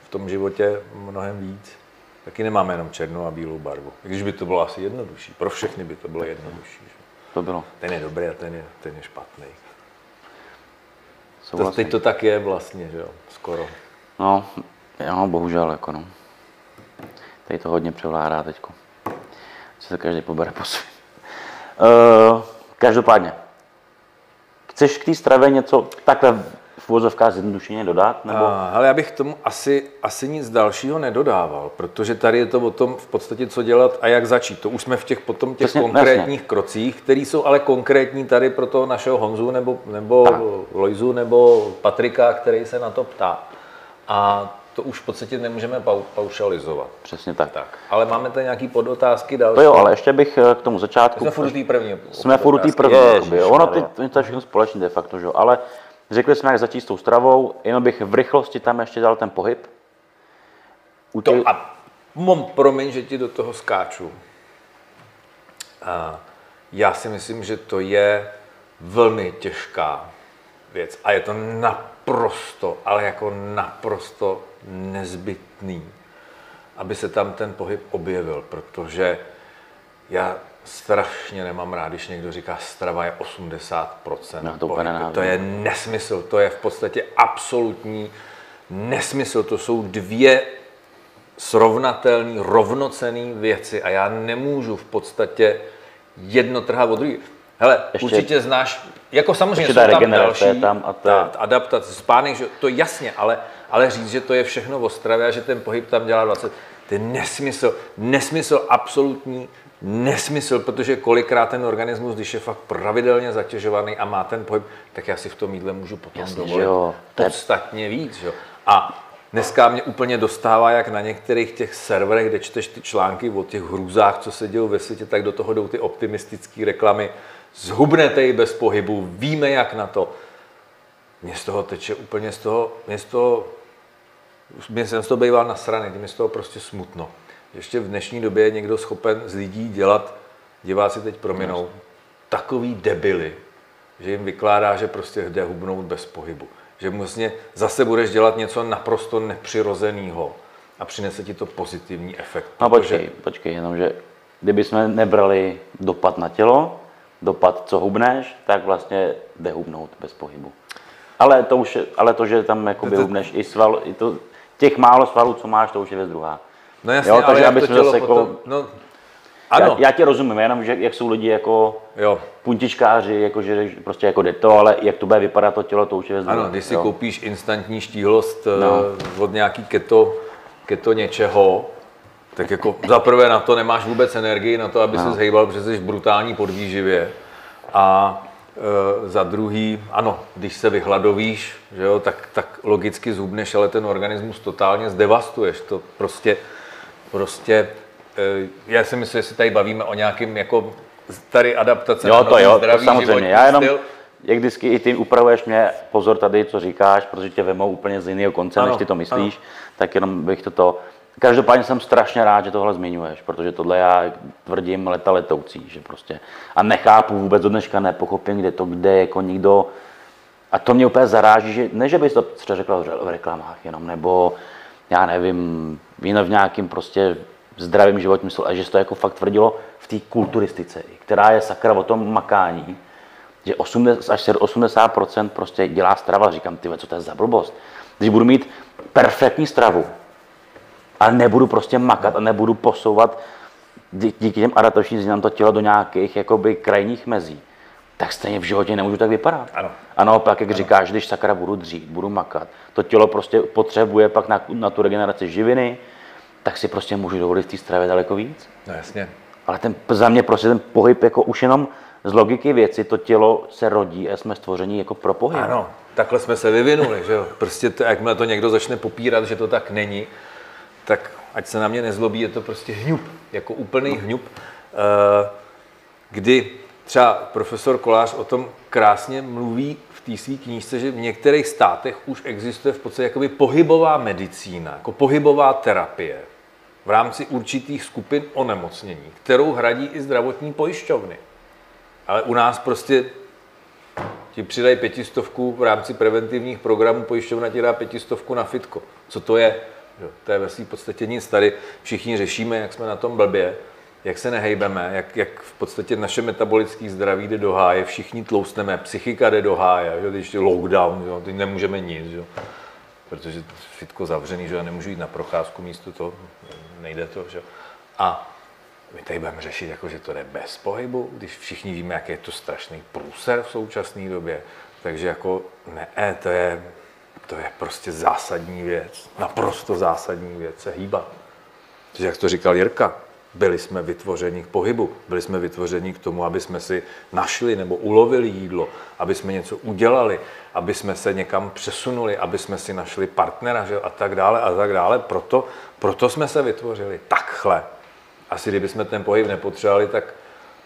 v tom životě mnohem víc. Taky nemáme jenom černou a bílou barvu. Když by to bylo asi jednodušší. Pro všechny by to bylo jednodušší. Že? To bylo. Ten je dobrý a ten je, ten je špatný. To, teď to tak je vlastně, že jo, skoro. No, jo, bohužel, jako no. Tady to hodně převládá teďko. Co se každý pobere po svým. Uh, každopádně, chceš k té stravě něco takhle v úvozovkách zjednodušeně dodat? Nebo? A, ale já bych tomu asi, asi nic dalšího nedodával, protože tady je to o tom v podstatě, co dělat a jak začít. To už jsme v těch potom těch Přesně, konkrétních krocích, které jsou ale konkrétní tady pro toho našeho Honzu nebo, nebo Tak. Lojzu nebo Patrika, který se na to ptá. A to už v podstatě nemůžeme pau, paušalizovat. Přesně tak. Tak, ale máme tady nějaký podotázky další. To jo, ale ještě bych eh, k tomu začátku... Jsme furt první. Jsme furt první. jo. Ono ty, to je všechno společné de facto, že jo. Ale řekli jsme, jak začít s tou stravou, jenom bych v rychlosti tam ještě dal ten pohyb. U těch, To, a mom, promiň, že ti do toho skáču. A já si myslím, že to je velmi těžká věc. A je to naprosto, ale jako naprosto nezbytný, aby se tam ten pohyb objevil, protože já strašně nemám rád, když někdo říká, strava je 80% No, to. To je nesmysl, to je v podstatě absolutní nesmysl. To jsou dvě srovnatelné, rovnocené věci a já nemůžu v podstatě jedno trhat od druhého. Hele, Ještě, určitě znáš, jako samozřejmě jsou ta tam další, je tam a to ta adaptace, spánek, že, to jasně, ale, ale říct, že to je všechno v Ostravě a že ten pohyb tam dělá 20, to je nesmysl, nesmysl, absolutní nesmysl, protože kolikrát ten organismus, když je fakt pravidelně zatěžovaný a má ten pohyb, tak já si v tom jídle můžu potom Jasně, dovolit jo. Podstatně víc. Že? jo. A dneska mě úplně dostává, jak na některých těch serverech, kde čteš ty články o těch hrůzách, co se dějou ve světě, tak do toho jdou ty optimistické reklamy. Zhubnete ji bez pohybu, víme jak na to. Mě z toho teče úplně z toho, mě z toho, mě jsem z toho býval nasraný, mě z toho prostě smutno. Ještě v dnešní době je někdo schopen z lidí dělat, diváci teď prominou, takový debily, že jim vykládá, že prostě jde hubnout bez pohybu. Že vlastně zase budeš dělat něco naprosto nepřirozeného a přinese ti to pozitivní efekt. No protože- počkej, počkej, jenomže kdyby jsme nebrali dopad na tělo, dopad, co hubneš, tak vlastně jde hubnout bez pohybu. Ale to, už ale to, že tam jakoby To- to- hubneš i sval, i to, těch málo svalů, co máš, to už je věc druhá. No jasně, Jo, ale takže jak aby to tělo zase potom, jako- no, ano, Já, já tě rozumím, jenom, že jak jsou lidi jako jo, puntičkáři, jako, že prostě jako jde to, ale jak to bude vypadat to tělo, to už je věc druhá. Ano, když si jo. koupíš instantní štíhlost No. no. od nějaký keto, keto něčeho, tak jako za prvé na to nemáš vůbec energii, na to, aby no. se zhejbal, protože jsi brutální podvýživě. A e, za druhý, ano, když se vyhladovíš, že jo, tak, tak logicky zhubneš, ale ten organismus totálně zdevastuješ. To prostě, prostě e, já si myslím, že si tady bavíme o nějakým jako tady adaptace Jo, to jo, to zdravý samozřejmě. životní Já jenom, styl. jak vždycky i ty upravuješ mě, pozor tady, co říkáš, protože tě vemou úplně z jiného konce, než Ano, ty to myslíš, tak jenom bych toto... Každopádně jsem strašně rád, že tohle zmiňuješ, protože tohle já tvrdím leta letoucí, že prostě... A nechápu vůbec do dneška, nepochopím, kde to, kde jako nikdo... A to mě úplně zaráží, že ne, že bys to třeba řekla v v reklamách jenom, nebo já nevím, jinak v nějakým prostě zdravým životním stylu, a že se to jako fakt tvrdilo v té kulturistice, která je sakra o tom makání, že 80, až 80% prostě dělá strava. Říkám, ty co to je za blbost? Když budu mít perfektní stravu, ale nebudu prostě makat a nebudu posouvat dí- díky těm adaptačním změnám to tělo do nějakých jakoby krajních mezí, tak stejně v životě nemůžu tak vypadat. Ano. A naopak, jak říkáš, když sakra budu dřít, budu makat, to tělo prostě potřebuje pak na, na tu regeneraci živiny, tak si prostě můžu dovolit v té stravě daleko víc. No jasně. Ale ten, za mě prostě ten pohyb jako už jenom z logiky věci, to tělo se rodí a jsme stvoření jako pro pohyb. Ano, takhle jsme se vyvinuli, že jo. Prostě to, jakmile to někdo začne popírat, že to tak není, tak ať se na mě nezlobí, je to prostě hňup, jako úplný hňup, Eh, kdy třeba profesor Kolář o tom krásně mluví v té své knížce, že v některých státech už existuje v podstatě jakoby pohybová medicína, jako pohybová terapie v rámci určitých skupin onemocnění, kterou hradí i zdravotní pojišťovny. Ale u nás prostě ti přidají pětistovku v rámci preventivních programů, pojišťovna ti dá pětistovku na fitko. Co to je? Jo, to je ve svým podstatě nic. Tady všichni řešíme, jak jsme na tom blbě, jak se nehejbeme, jak, jak v podstatě naše metabolické zdraví jde do háje, všichni tloustneme, psychika jde do háje, že? když je lockdown, jo? teď nemůžeme nic, že? protože fitko zavřený, že já nemůžu jít na procházku místo toho, nejde to, že? A my tady budeme řešit, jako, že to jde bez pohybu, když všichni víme, jaký je to strašný průser v současné době. Takže jako ne, to je, to je prostě zásadní věc, naprosto zásadní věc se hýbat. Takže jak to říkal Jirka, byli jsme vytvořeni k pohybu, byli jsme vytvořeni k tomu, aby jsme si našli nebo ulovili jídlo, aby jsme něco udělali, aby jsme se někam přesunuli, aby jsme si našli partnera že? a tak dále a tak dále. Proto, proto jsme se vytvořili takhle. Asi kdybychom ten pohyb nepotřebovali, tak,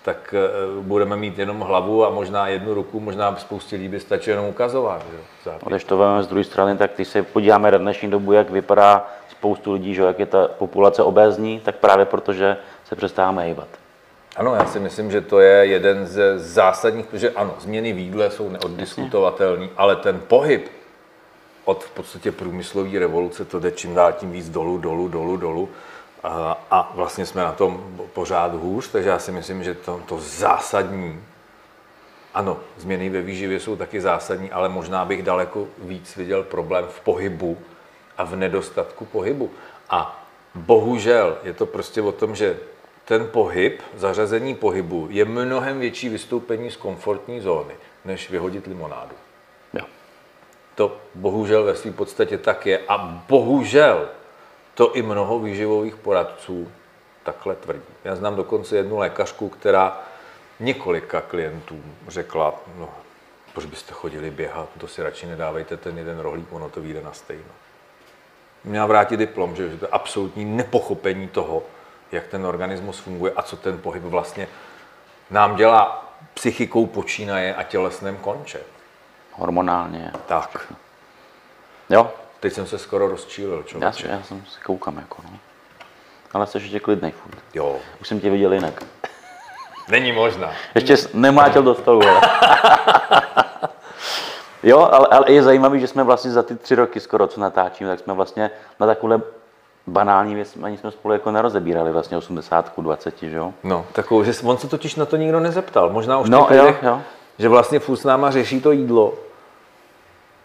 tak eh, budeme mít jenom hlavu a možná jednu ruku, možná spoustě lidí by stačilo jenom ukazovat. Že? A když to vezmeme z druhé strany, tak když se podíváme na dnešní dobu, jak vypadá spoustu lidí, že, jak je ta populace obézní, tak právě protože se přestáváme hýbat. Ano, já si myslím, že to je jeden ze zásadních, protože ano, změny v jídle jsou neoddiskutovatelné, ale ten pohyb, od v podstatě průmyslové revoluce to jde čím dál tím víc dolů, dolů, dolů, dolů. A, vlastně jsme na tom pořád hůř, takže já si myslím, že to, to zásadní, ano, změny ve výživě jsou taky zásadní, ale možná bych daleko víc viděl problém v pohybu a v nedostatku pohybu. A bohužel je to prostě o tom, že ten pohyb, zařazení pohybu je mnohem větší vystoupení z komfortní zóny, než vyhodit limonádu. Jo. To bohužel ve své podstatě tak je. A bohužel to i mnoho výživových poradců takhle tvrdí. Já znám dokonce jednu lékařku, která několika klientům řekla, no, proč byste chodili běhat, to si radši nedávejte ten jeden rohlík, ono to vyjde na stejno. Měla vrátit diplom, že že to je absolutní nepochopení toho, jak ten organismus funguje a co ten pohyb vlastně nám dělá psychikou počínaje a tělesném konče. Hormonálně. Tak, Jo, teď jsem se skoro rozčílil, já, člověče. já jsem si koukám jako, no. Ale jsi ještě klidnej furt. Jo, Už jsem tě viděl jinak. není možná. Ještě nemlátil do stolu, ale. Jo, ale, ale je zajímavý, že jsme vlastně za ty tři roky skoro, co natáčíme, tak jsme vlastně na takovou banální věc ani jsme spolu jako nerozebírali vlastně 80 20, že jo? No, takovou, že on se totiž na to nikdo nezeptal. Možná už No, jo, lidech, jo. že vlastně furt s náma řeší to jídlo.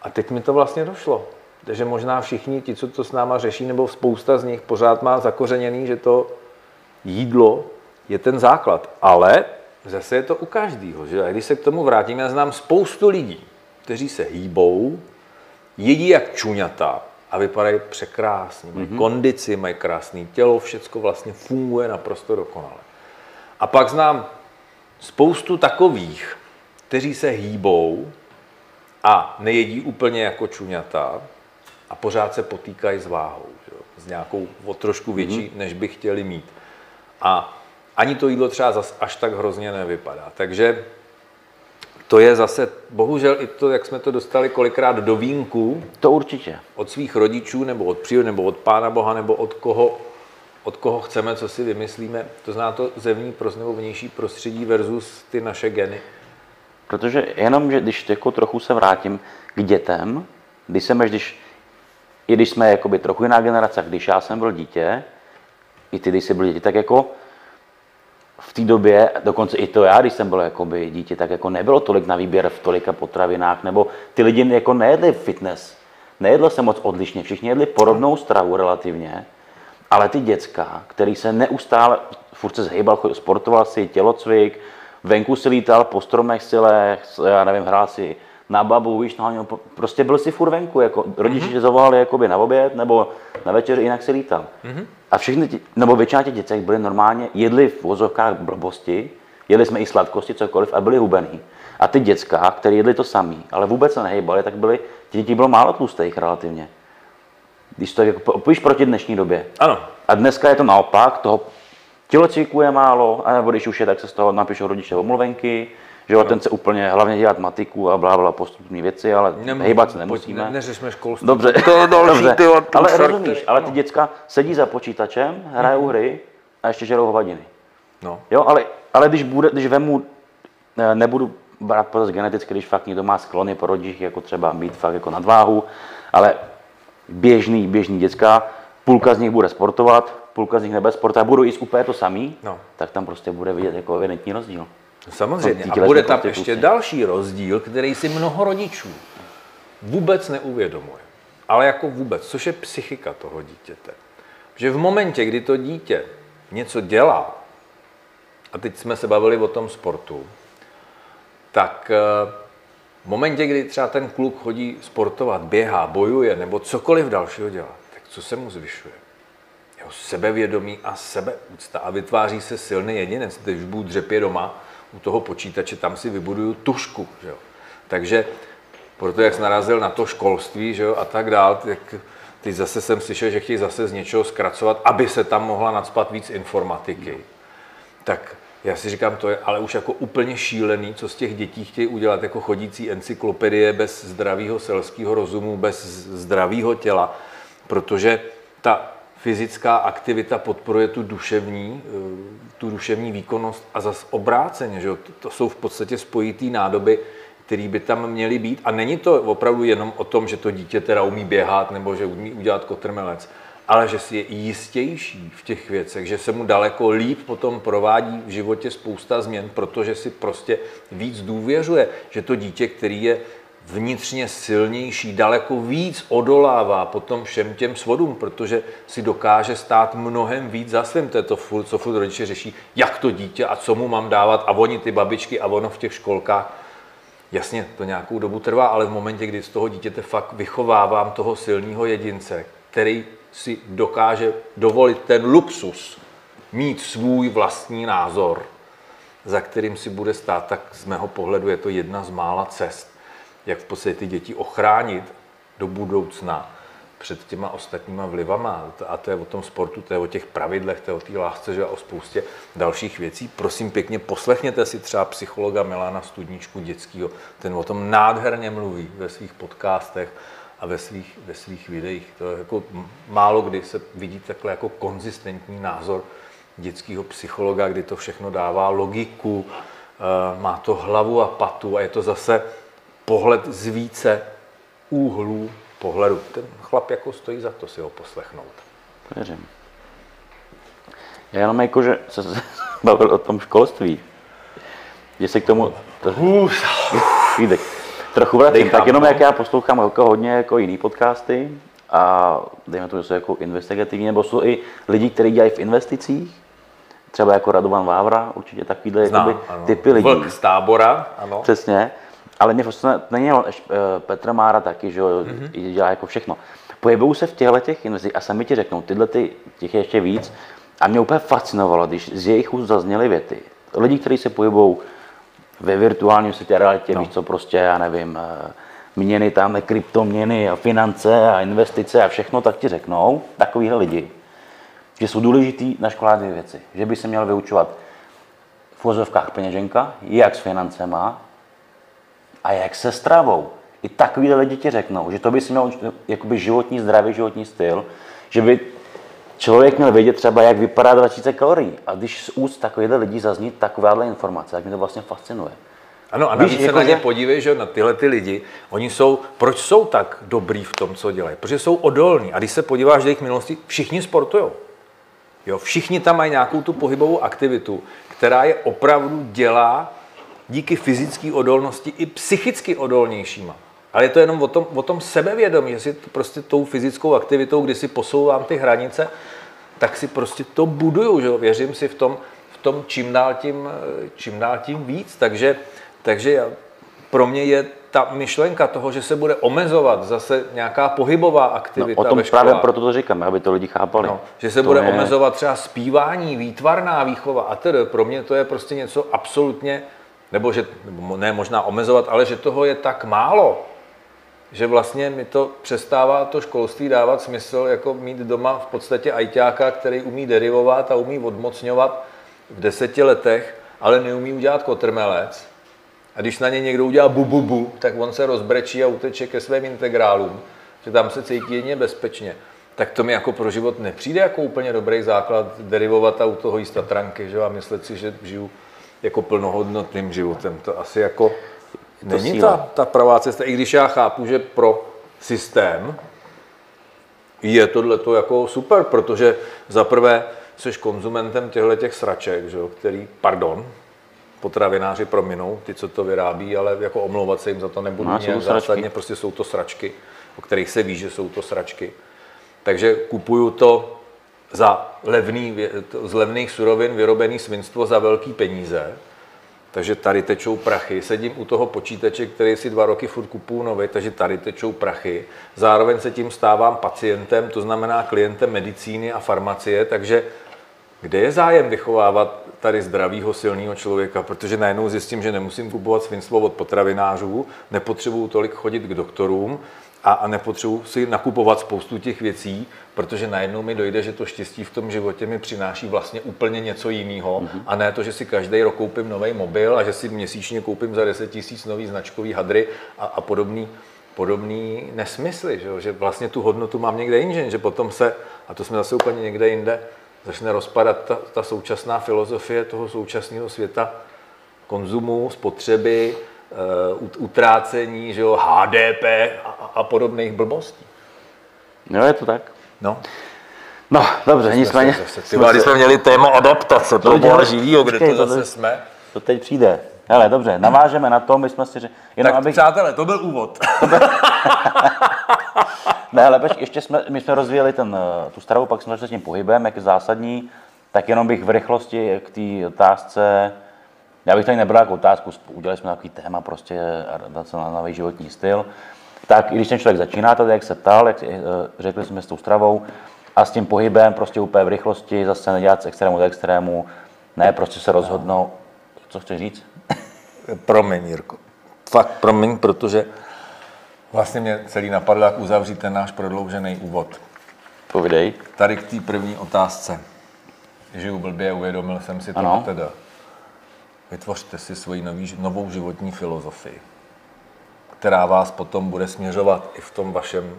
A teď mi to vlastně došlo. Takže možná všichni ti, co to s náma řeší, nebo spousta z nich pořád má zakořeněný, že to jídlo je ten základ. Ale zase je to u každého. Že? A když se k tomu vrátím, já znám spoustu lidí, kteří se hýbou, jedí jak čuňata a vypadají překrásně. Mají mm-hmm. kondici, mají krásné tělo, všecko vlastně funguje naprosto dokonale. A pak znám spoustu takových, kteří se hýbou a nejedí úplně jako čuňata a pořád se potýkají s váhou, že? s nějakou o trošku větší, mm-hmm. než by chtěli mít. A ani to jídlo třeba zas až tak hrozně nevypadá. Takže to je zase, bohužel i to, jak jsme to dostali kolikrát do vínku To určitě. od svých rodičů, nebo od přírody, nebo od Pána Boha, nebo od koho, od koho chceme, co si vymyslíme. To zná to zevní pros- nebo vnější prostředí versus ty naše geny. Protože jenom, že když jako trochu se vrátím k dětem, když jsem, když, i když jsme jakoby trochu jiná generace, když já jsem byl dítě, i ty, když jsi byl dítě, tak jako v té době, dokonce i to já, když jsem byl jakoby dítě, tak jako nebylo tolik na výběr v tolika potravinách, nebo ty lidi jako nejedli fitness, nejedlo se moc odlišně, všichni jedli podobnou stravu relativně, ale ty děcka, který se neustále, furt se chodil- sportoval si, tělocvik, venku si lítal po stromech si já nevím, hrál si na babu, víš, no, po- prostě byl si furt venku, jako rodiče tě zavolali jakoby na oběd nebo na večer, jinak si lítal. A všechny, ti, nebo většina těch děcek byly normálně, jedli v vozovkách blbosti, jedli jsme i sladkosti, cokoliv a byli hubený. A ty děcka, které jedli to samý, ale vůbec se nehejbali, tak byly, těch dětí bylo málo tlustých relativně. Když to jako opojíš proti dnešní době. Ano, A dneska je to naopak, toho tělocviku je málo, a nebo když už je, tak se z toho napíšou rodiče omluvenky, že jo, ten se úplně hlavně dělat matiku a blá, blá, postupní věci, ale Nem- hejbat se nemusíme. Ne, neřešme školství. Dobře, To je další, dobře. ty ale rozumíš, ale ty děcka sedí za počítačem, hrajou hry a ještě žerou hovadiny. No. Jo, ale, ale když, bude, když vemu, eh, nebudu brát potaz geneticky, když fakt někdo má sklony po rodičích, jako třeba mít fakt jako nadváhu, ale běžný, běžný děcka, půlka z nich bude sportovat, půlka z nich nebude sportovat, budou jíst úplně to samý, No. tak tam prostě bude vidět jako evidentní rozdíl. Samozřejmě. A bude tam ještě další rozdíl, který si mnoho rodičů vůbec neuvědomuje. Ale jako vůbec, což je psychika toho dítěte. Že v momentě, kdy to dítě něco dělá, a teď jsme se bavili o tom sportu, tak eh, v momentě, kdy třeba ten kluk chodí sportovat, běhá, bojuje nebo cokoliv dalšího dělá, tak co se mu zvyšuje? jeho sebevědomí a sebeúcta a vytváří se silný jedinec. Když budu dřepě doma u toho počítače, tam si vybuduju tušku. Že jo. Takže proto, jak jsi narazil na to školství že jo, a tak dál, tak teď zase jsem slyšel, že chtějí zase z něčeho zkracovat, aby se tam mohla nadspat víc informatiky. Tak já si říkám, to je ale už jako úplně šílený, co z těch dětí chtějí udělat jako chodící encyklopedie bez zdravého selského rozumu, bez zdravého těla, protože ta fyzická aktivita podporuje tu duševní, eh, tu duševní výkonnost a zas obráceně, že? To, jsou v podstatě spojitý nádoby, který by tam měly být. A není to opravdu jenom o tom, že to dítě teda umí běhat nebo že umí udělat kotrmelec, ale že si je jistější v těch věcech, že se mu daleko líp potom provádí v životě spousta změn, protože si prostě víc důvěřuje, že to dítě, který je vnitřně silnější, daleko víc odolává potom všem těm svodům, protože si dokáže stát mnohem víc za svým. To je to, co furt rodiče řeší, jak to dítě a co mu mám dávat a oni ty babičky a ono v těch školkách. Jasně, to nějakou dobu trvá, ale v momentě, kdy z toho dítěte fakt vychovávám toho silného jedince, který si dokáže dovolit ten luxus, mít svůj vlastní názor, za kterým si bude stát, tak z mého pohledu je to jedna z mála cest, jak v podstatě ty děti ochránit do budoucna před těma ostatníma vlivama. A to je o tom sportu, to je o těch pravidlech, to je o té lásce, že a o spoustě dalších věcí. Prosím pěkně, poslechněte si třeba psychologa Milana Studničku dětského. Ten o tom nádherně mluví ve svých podcastech a ve svých, ve svých videích. To je jako málo kdy se vidí takhle jako konzistentní názor dětského psychologa, kdy to všechno dává logiku, eh, má to hlavu a patu a je to zase pohled z více úhlů pohledu. Ten chlap jako stojí za to si ho poslechnout. Věřím. Já jenom jako, že se bavil o tom školství, že se k tomu to, Vídek, trochu vracím, Dejchám, tak jenom no. jak já poslouchám jako hodně jako jiný podcasty a dejme to, že jsou jako investigativní, nebo jsou i lidi, kteří dělají v investicích, třeba jako Radovan Vávra, určitě takovýhle Znám, jakoby, ano. typy lidí. Vlk z tábora, ano. Přesně. Ale mě fascinuje, není eh, Petr Mára taky, že jo, mm-hmm. dělá jako všechno. Pohybují se v těchto těch investicích a sami ti řeknou, tyhle ty, těch je ještě víc. A mě úplně fascinovalo, když z jejich úst zazněly věty. Lidi, kteří se pohybují ve virtuálním světě, realitě, no. víš co, prostě, já nevím, eh, měny tam, kryptoměny a finance a investice a všechno, tak ti řeknou, takovýhle lidi, že jsou důležitý na školách dvě věci. Že by se měl vyučovat v úvozovkách peněženka, jak s financema, a jak se stravou. I takovýhle lidi ti řeknou, že to by si měl jakoby životní zdravý životní styl, že by člověk měl vědět třeba, jak vypadá 2000 kalorií. A když z úst takovýchhle lidí zazní takováhle informace, tak mě to vlastně fascinuje. Ano, a Víš, navíc se jako na ně že- podívej, že na tyhle ty lidi, oni jsou, proč jsou tak dobrý v tom, co dělají? Protože jsou odolní. A když se podíváš do jejich minulosti, všichni sportují. Jo, všichni tam mají nějakou tu pohybovou aktivitu, která je opravdu dělá díky fyzické odolnosti i psychicky odolnějšíma. Ale je to jenom o tom, o tom sebevědomí, že si prostě tou fyzickou aktivitou, kdy si posouvám ty hranice, tak si prostě to buduju, že jo? věřím si v tom, v tom čím, dál tím, čím dál tím víc. Takže, takže já, pro mě je ta myšlenka toho, že se bude omezovat zase nějaká pohybová No, aktivita o tom ve právě proto to říkám, aby to lidi chápali. No, že se To bude je- omezovat třeba zpívání, výtvarná výchova a tedy. Pro mě to je prostě něco absolutně, nebo že, ne možná omezovat, ale že toho je tak málo, že vlastně mi to přestává to školství dávat smysl, jako mít doma v podstatě ajťáka, který umí derivovat a umí odmocňovat v deseti letech, ale neumí udělat kotrmelec. A když na ně někdo udělá bu, bu, bu, tak on se rozbrečí a uteče ke svým integrálům, že tam se cítí jedině bezpečně. Tak to mi jako pro život nepřijde jako úplně dobrý základ derivovat a u toho jíst tatranky, že? a myslet si, že žiju jako plnohodnotným životem. To asi jako není síla. ta, ta pravá cesta, i když já chápu, že pro systém je tohle to jako super, protože za prvé jsi konzumentem těchto těch sraček, že jo, který, pardon, potravináři prominou, ty, co to vyrábí, ale jako omlouvat se jim za to nebudu No, nějak to zásadně, prostě jsou to sračky, o kterých se ví, že jsou to sračky. Takže kupuju to za levný, z levných surovin vyrobený svinstvo za velký peníze, takže tady tečou prachy. Sedím u toho počítače, který si dva roky furt kupuju nový, takže tady tečou prachy. Zároveň se tím stávám pacientem, to znamená klientem medicíny a farmacie, takže kde je zájem vychovávat tady zdravýho, silného člověka? Protože najednou zjistím, že nemusím kupovat svinstvo od potravinářů, nepotřebuju tolik chodit k doktorům a, a nepotřebuji si nakupovat spoustu těch věcí, protože najednou mi dojde, že to štěstí v tom životě mi přináší vlastně úplně něco jiného mm-hmm. a ne to, že si každý rok koupím nový mobil a že si měsíčně koupím za 10 tisíc nový značkový hadry a, a podobný, podobný nesmysly, že, jo? že vlastně tu hodnotu mám někde jinde, že potom se, a to jsme zase úplně někde jinde, začne rozpadat ta, ta současná filozofie toho současného světa konzumu, spotřeby, utrácení, že jo, HDP a, a podobných blbostí. Jo, je to tak. No. No, dobře, nicméně. Ty vole, když jsme měli téma adaptace, to bylo živýho, kde to to zase teď- jsme. To teď přijde. Hele, dobře, navážeme na to, my jsme si řekli, jenom Tak abych, přátelé, to byl úvod. ne, ale ještě jsme, my jsme rozvíjeli ten, eh, tu stravu, pak jsme začali s tím pohybem, jak je zásadní, tak jenom bych v rychlosti k té otázce, já bych tady nebral jako otázku, udělali jsme takový téma, prostě adaptace na nový životní styl, tak i když ten člověk začíná tady, jak se ptal, jak, eh, řekli jsme s tou stravou, a s tím pohybem prostě úplně v rychlosti, zase nedělat z extrému do extrému, ne, prostě se rozhodnou, co chceš říct? Promiň, Jirko. Fakt promiň, protože vlastně mě celý napadlo, jak uzavřít ten náš prodloužený úvod. Povidej. Tady k té první otázce. Žiju blbě, uvědomil jsem si to ano. teda. Vytvořte si svoji nový, novou životní filozofii, která vás potom bude směřovat i v tom vašem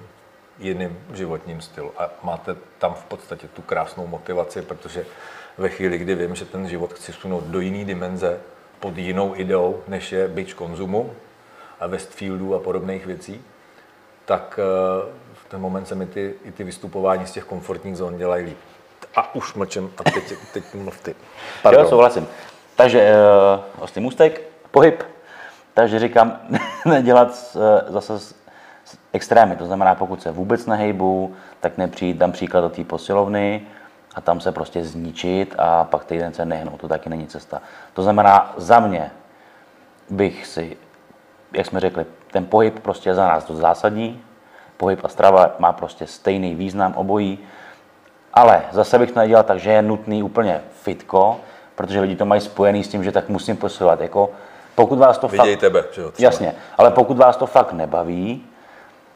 jiném životním stylu. A máte tam v podstatě tu krásnou motivaci, protože ve chvíli, kdy vím, že ten život chci sunout do jiné dimenze, pod jinou ideou, než je byč konzumu a Westfieldu a podobných věcí, tak eh, v ten moment se mi ty, i ty vystupování z těch komfortních zón dělají líp. A už mlčím a teď, teď mluv ty. Jo, souhlasím. Takže uh, ostý můstek, pohyb. Takže říkám, nedělat s, eh, zase s, s extrémy. To znamená, pokud se vůbec nehejbu, tak nepřijít, dám příklad do té posilovny a tam se prostě zničit a pak týden se nehnout. To taky není cesta. To znamená, za mě bych si, jak jsme řekli, ten pohyb prostě za nás to zásadní. Pohyb a strava má prostě stejný význam obojí. Ale zase bych to nedělal tak, že je nutný úplně fitko, protože lidi to mají spojený s tím, že tak musím posilovat. Jako, pokud vás to Viděj fakt, tebe, že jo, třeba. Jasně, ale pokud vás to fakt nebaví,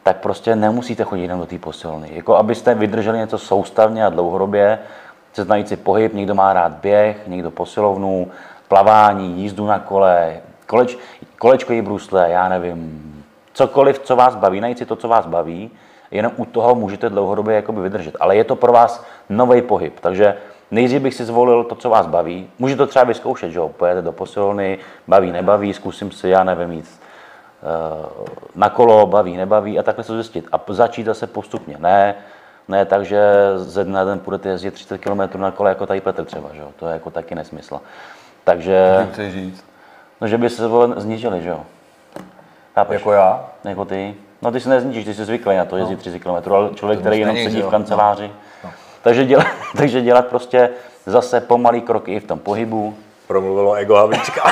tak prostě nemusíte chodit jenom do té posilny. Jako abyste vydrželi něco soustavně a dlouhodobě, chce najít si pohyb, někdo má rád běh, někdo posilovnu, plavání, jízdu na kole, koleč, kolečkový brusle, já nevím, cokoliv, co vás baví, najít si to, co vás baví, jenom u toho můžete dlouhodobě jakoby vydržet. Ale je to pro vás nový pohyb, takže nejdřív bych si zvolil to, co vás baví. Můžete to třeba vyzkoušet, že jo, pojete do posilovny, baví, nebaví, zkusím si, já nevím, jít eh, na kolo, baví, nebaví a takhle se zjistit. A začít zase postupně. Ne, ne tak, že ze dne na den budete jezdit 30 km na kole jako tady Petr třeba, že jo? to je jako taky nesmysl. Takže, Chceš říct? no, že by se vole zničili, že jo. Chápeš? Jako já? Jako ty? No ty se nezničíš, ty jsi zvyklý na to jezdit 30 km, ale člověk, který jenom sedí v kanceláři. Takže, dělat, takže dělat prostě zase pomalý kroky i v tom pohybu. Promluvilo ego Havlíčka.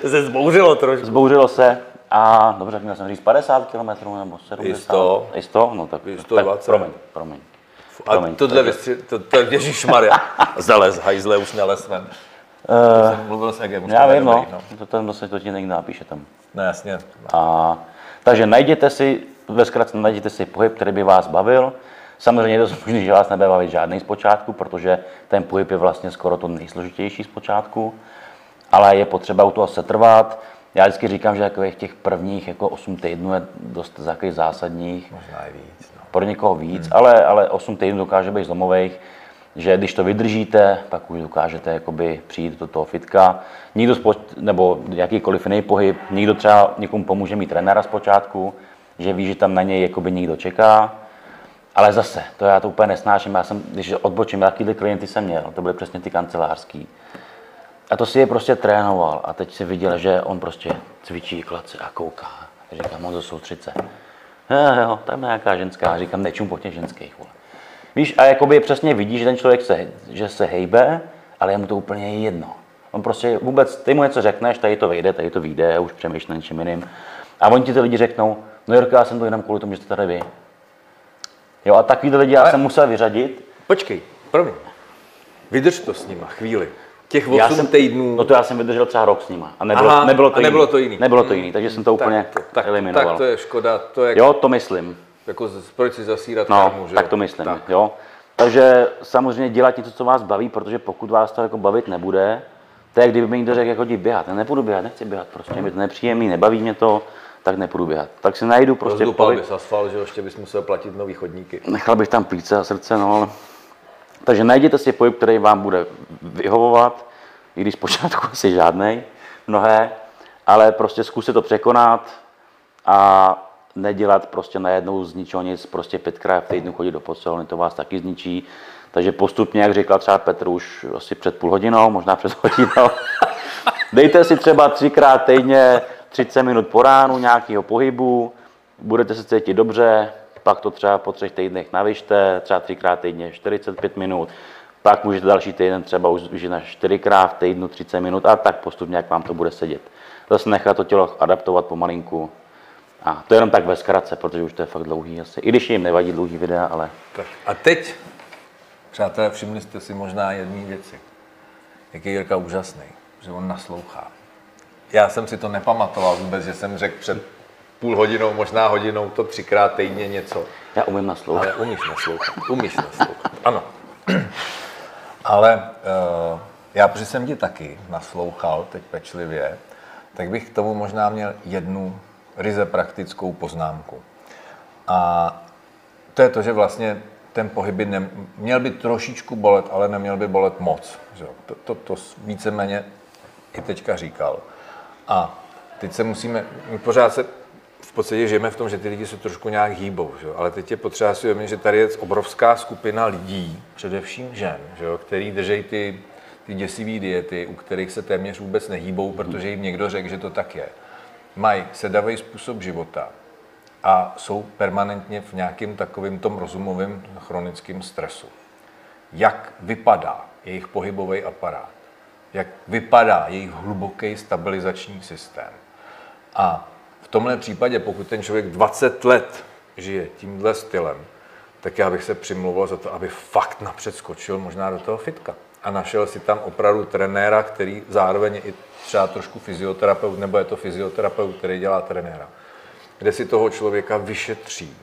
se zbouřilo trošku. Zbouřilo se a dobře, měl jsem říct 50 km nebo 70. I 100. I 100? No tak, I tak 120. promiň, promiň. A Promiň, tohle vystři... To, to, ježišmarja. Zalez, hajzle, už nalez ven. Uh, Jsem mluvil s egem, už já vím, no. dobrý, To tam zase to ti někdo napíše tam. No jasně. A, takže najděte si, ve zkratce najděte si pohyb, který by vás bavil. Samozřejmě je to možný, že vás nebude bavit žádný zpočátku, protože ten pohyb je vlastně skoro to nejsložitější zpočátku, ale je potřeba u toho setrvat. Já vždycky říkám, že takových těch prvních jako 8 týdnů je dost takových zásadních, Možná i víc. No. pro někoho víc, ale, ale 8 týdnů dokáže být zlomových, že když to vydržíte, pak už dokážete jakoby přijít do toho fitka. Nikdo spoč, nebo jakýkoliv jiný pohyb, někdo třeba někomu pomůže mít trenéra zpočátku, že ví, že tam na něj jakoby někdo čeká, ale zase, to já to úplně nesnáším. Já jsem, když odbočím, jakýhle klienty jsem měl, to byly přesně ty kancelářský. A to si je prostě trénoval a teď si viděl, že on prostě cvičí klace a kouká. Říkám, Monzo, soustřed se. Jo, jo, tam nějaká ženská. Říkám, nečum po těch ženských. Vole. Víš, a jakoby přesně vidí, že ten člověk se, že se hejbe, ale je mu to úplně jedno. On prostě vůbec, ty mu něco řekneš, tady to vyjde, tady to vyjde, už přemýšlím něčím jiným. A oni ti ty lidi řeknou, no Jirka, já jsem to jenom kvůli tomu, že jste tady vy. Jo, a takový lidi já Ale- jsem musel vyřadit. Počkej, promiň. Vydrž to s nima chvíli. Těch 8 Já jsem, týdnů. No to já jsem vydržel třeba rok s nima. A nebylo, Aha, nebylo, to, a nebylo jiný. to jiný. Nebylo to jiný, takže jsem to úplně tak, tak, eliminoval. tak to je škoda, to je Jo, to myslím. jako proč si zasírat No, karmu, že tak to myslím, Tak. jo. Takže samozřejmě dělat něco, co vás baví, protože pokud vás to jako bavit nebude, to je, kdyby mi někdo řekl, jako jdi běhat. Já nepůjdu běhat, nechci běhat, prostě mi to nepříjemný, nebaví mě to, tak nepůjdu běhat. Tak si najdu prostě Rozdupal pohyb. bys asfalt, že ještě bys musel platit nový chodníky. Nechal bych tam plíce a srdce, no ale... Takže najděte si pohyb, který vám bude vyhovovat, i když zpočátku asi žádnej, mnohé, ale prostě zkuste to překonat a nedělat prostě najednou z ničeho nic, prostě pětkrát v týdnu chodit do posilovny, to vás taky zničí. Takže postupně, jak říkal třeba Petr už asi před půl hodinou, možná před hodinou, dejte si třeba třikrát týdně 30 minut po ránu nějakého pohybu, budete se cítit dobře, pak to třeba po třech týdnech navyšte, třeba třikrát týdně 45 minut, pak můžete další týden třeba už, na čtyřikrát v týdnu 30 minut a tak postupně, jak vám to bude sedět. Zase nechat to tělo adaptovat pomalinku. A to je jenom tak ve zkratce, protože už to je fakt dlouhý asi. I když jim nevadí dlouhý videa, ale Tak. A teď, přátelé, všimli jste si možná jedné věci. Jak je Jirka úžasný, že on naslouchá. Já jsem si to nepamatoval vůbec, že jsem řekl před půl hodinou, možná hodinou, to třikrát týdně něco. já umím naslouchat. Ale umíš naslouchat, umíš naslouchat, ano. Ale uh, já, protože jsem ti taky naslouchal teď pečlivě, tak bych k tomu možná měl jednu ryze praktickou poznámku. A to je to, že vlastně ten pohyb by ne, měl by trošičku bolet, ale neměl by bolet moc. To, to, to víceméně i teďka říkal. A teď se musíme, my pořád se v podstatě žijeme v tom, že ty lidi se trošku nějak hýbou, že? ale teď je potřeba si uvědomit, že tady je obrovská skupina lidí, především žen, že? který drží ty, ty děsivé diety, u kterých se téměř vůbec nehýbou, protože jim někdo řekl, že to tak je. Mají sedavý způsob života, a jsou permanentně v nějakém takovém tom rozumovém chronickém stresu. Jak vypadá jejich pohybový aparát? Jak vypadá jejich hluboký stabilizační systém? A v tomhle případě, pokud ten člověk 20 let žije tímhle stylem, tak já bych se přimlouval za to, aby fakt napřed skočil možná do toho fitka. A našel si tam opravdu trenéra, který zároveň je i třeba trošku fyzioterapeut, nebo je to fyzioterapeut, který dělá trenéra kde si toho člověka vyšetří.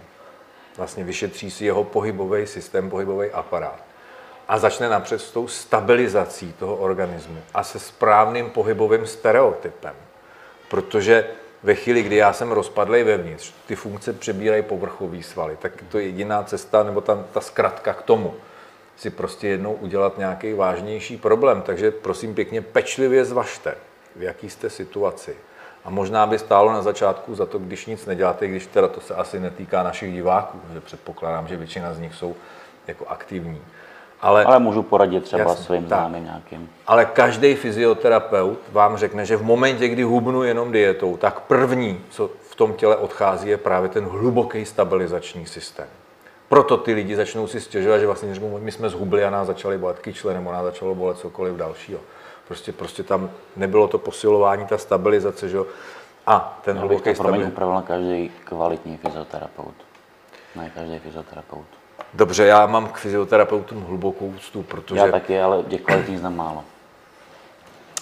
Vlastně vyšetří si jeho pohybový systém, pohybový aparát. A začne napřed s tou stabilizací toho organismu a se správným pohybovým stereotypem. Protože ve chvíli, kdy já jsem rozpadlej vevnitř, ty funkce přebírají povrchový svaly, tak to je jediná cesta, nebo ta, ta zkratka k tomu, si prostě jednou udělat nějaký vážnější problém. Takže prosím pěkně, pečlivě zvažte, v jaký jste situaci. A možná by stálo na začátku za to, když nic neděláte, když teda to se asi netýká našich diváků, že předpokládám, že většina z nich jsou jako aktivní. Ale, Ale můžu poradit třeba Jasně, svým tak. známým nějakým. ale každý fyzioterapeut vám řekne, že v momentě, kdy hubnu jenom dietou, tak první, co v tom těle odchází, je právě ten hluboký stabilizační systém. Proto ty lidi začnou si stěžovat, že vlastně řeknou, my jsme zhubli a nás začaly bolet kyčle, nebo nás začalo bolet cokoliv dalšího. Prostě, prostě tam nebylo to posilování, ta stabilizace, že jo. A ten Já bych hluboký to stabilizační upravil každý kvalitní fyzioterapeut. Ne každý fyzioterapeut. Dobře, já mám k fyzioterapeutům hlubokou úctu, protože Já taky, ale těch kvalitních znám málo.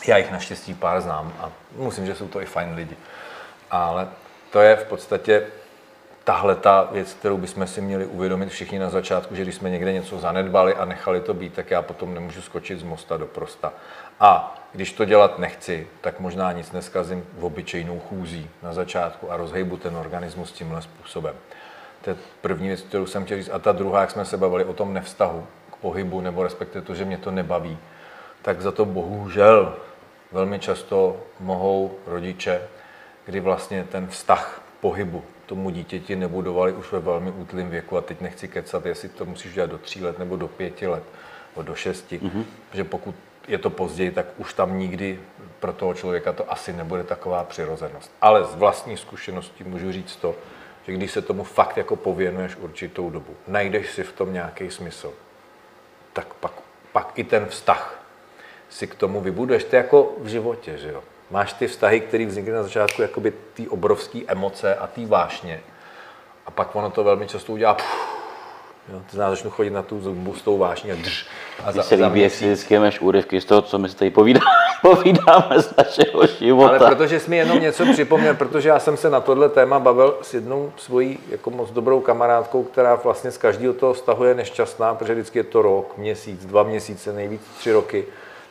já jich naštěstí pár znám a musím, že jsou to i fajn lidi. Ale to je v podstatě tahle ta věc, kterou bychom si měli uvědomit všichni na začátku, že když jsme někde něco zanedbali a nechali to být, tak já potom nemůžu skočit z mosta do prosta. A když to dělat nechci, tak možná nic neskazím v obyčejnou chůzí na začátku a rozhejbu ten organismus tímhle způsobem. To je první věc, kterou jsem chtěl říct. A ta druhá, jak jsme se bavili o tom nevztahu k pohybu, nebo respektive to, že mě to nebaví, tak za to bohužel velmi často mohou rodiče, kdy vlastně ten vztah k pohybu tomu dítěti nebudovali už ve velmi útlém věku a teď nechci kecat, jestli to musíš dělat do tří let nebo do pěti let, nebo do šesti, mm-hmm. že pokud je to později, tak už tam nikdy pro toho člověka to asi nebude taková přirozenost. Ale z vlastní zkušenosti můžu říct to, že když se tomu fakt jako pověnuješ určitou dobu, najdeš si v tom nějaký smysl, tak pak, pak i ten vztah si k tomu vybuduješ. To jako v životě, že jo. Máš ty vztahy, které vznikly na začátku, jakoby ty obrovské emoce a ty vášně. A pak ono to velmi často udělá pff, jo, to znamená, začnu chodit na tu zumbu s tou vášní a drž. A Mně se líbí, jak si vždycky úryvky z toho, co my si tady povídáme, povídáme z našeho života. Ale protože jsi mi jenom něco připomněl, protože já jsem se na tohle téma bavil s jednou svojí jako moc dobrou kamarádkou, která vlastně z každého toho vztahu je nešťastná, protože vždycky je to rok, měsíc, dva měsíce, nejvíc tři roky.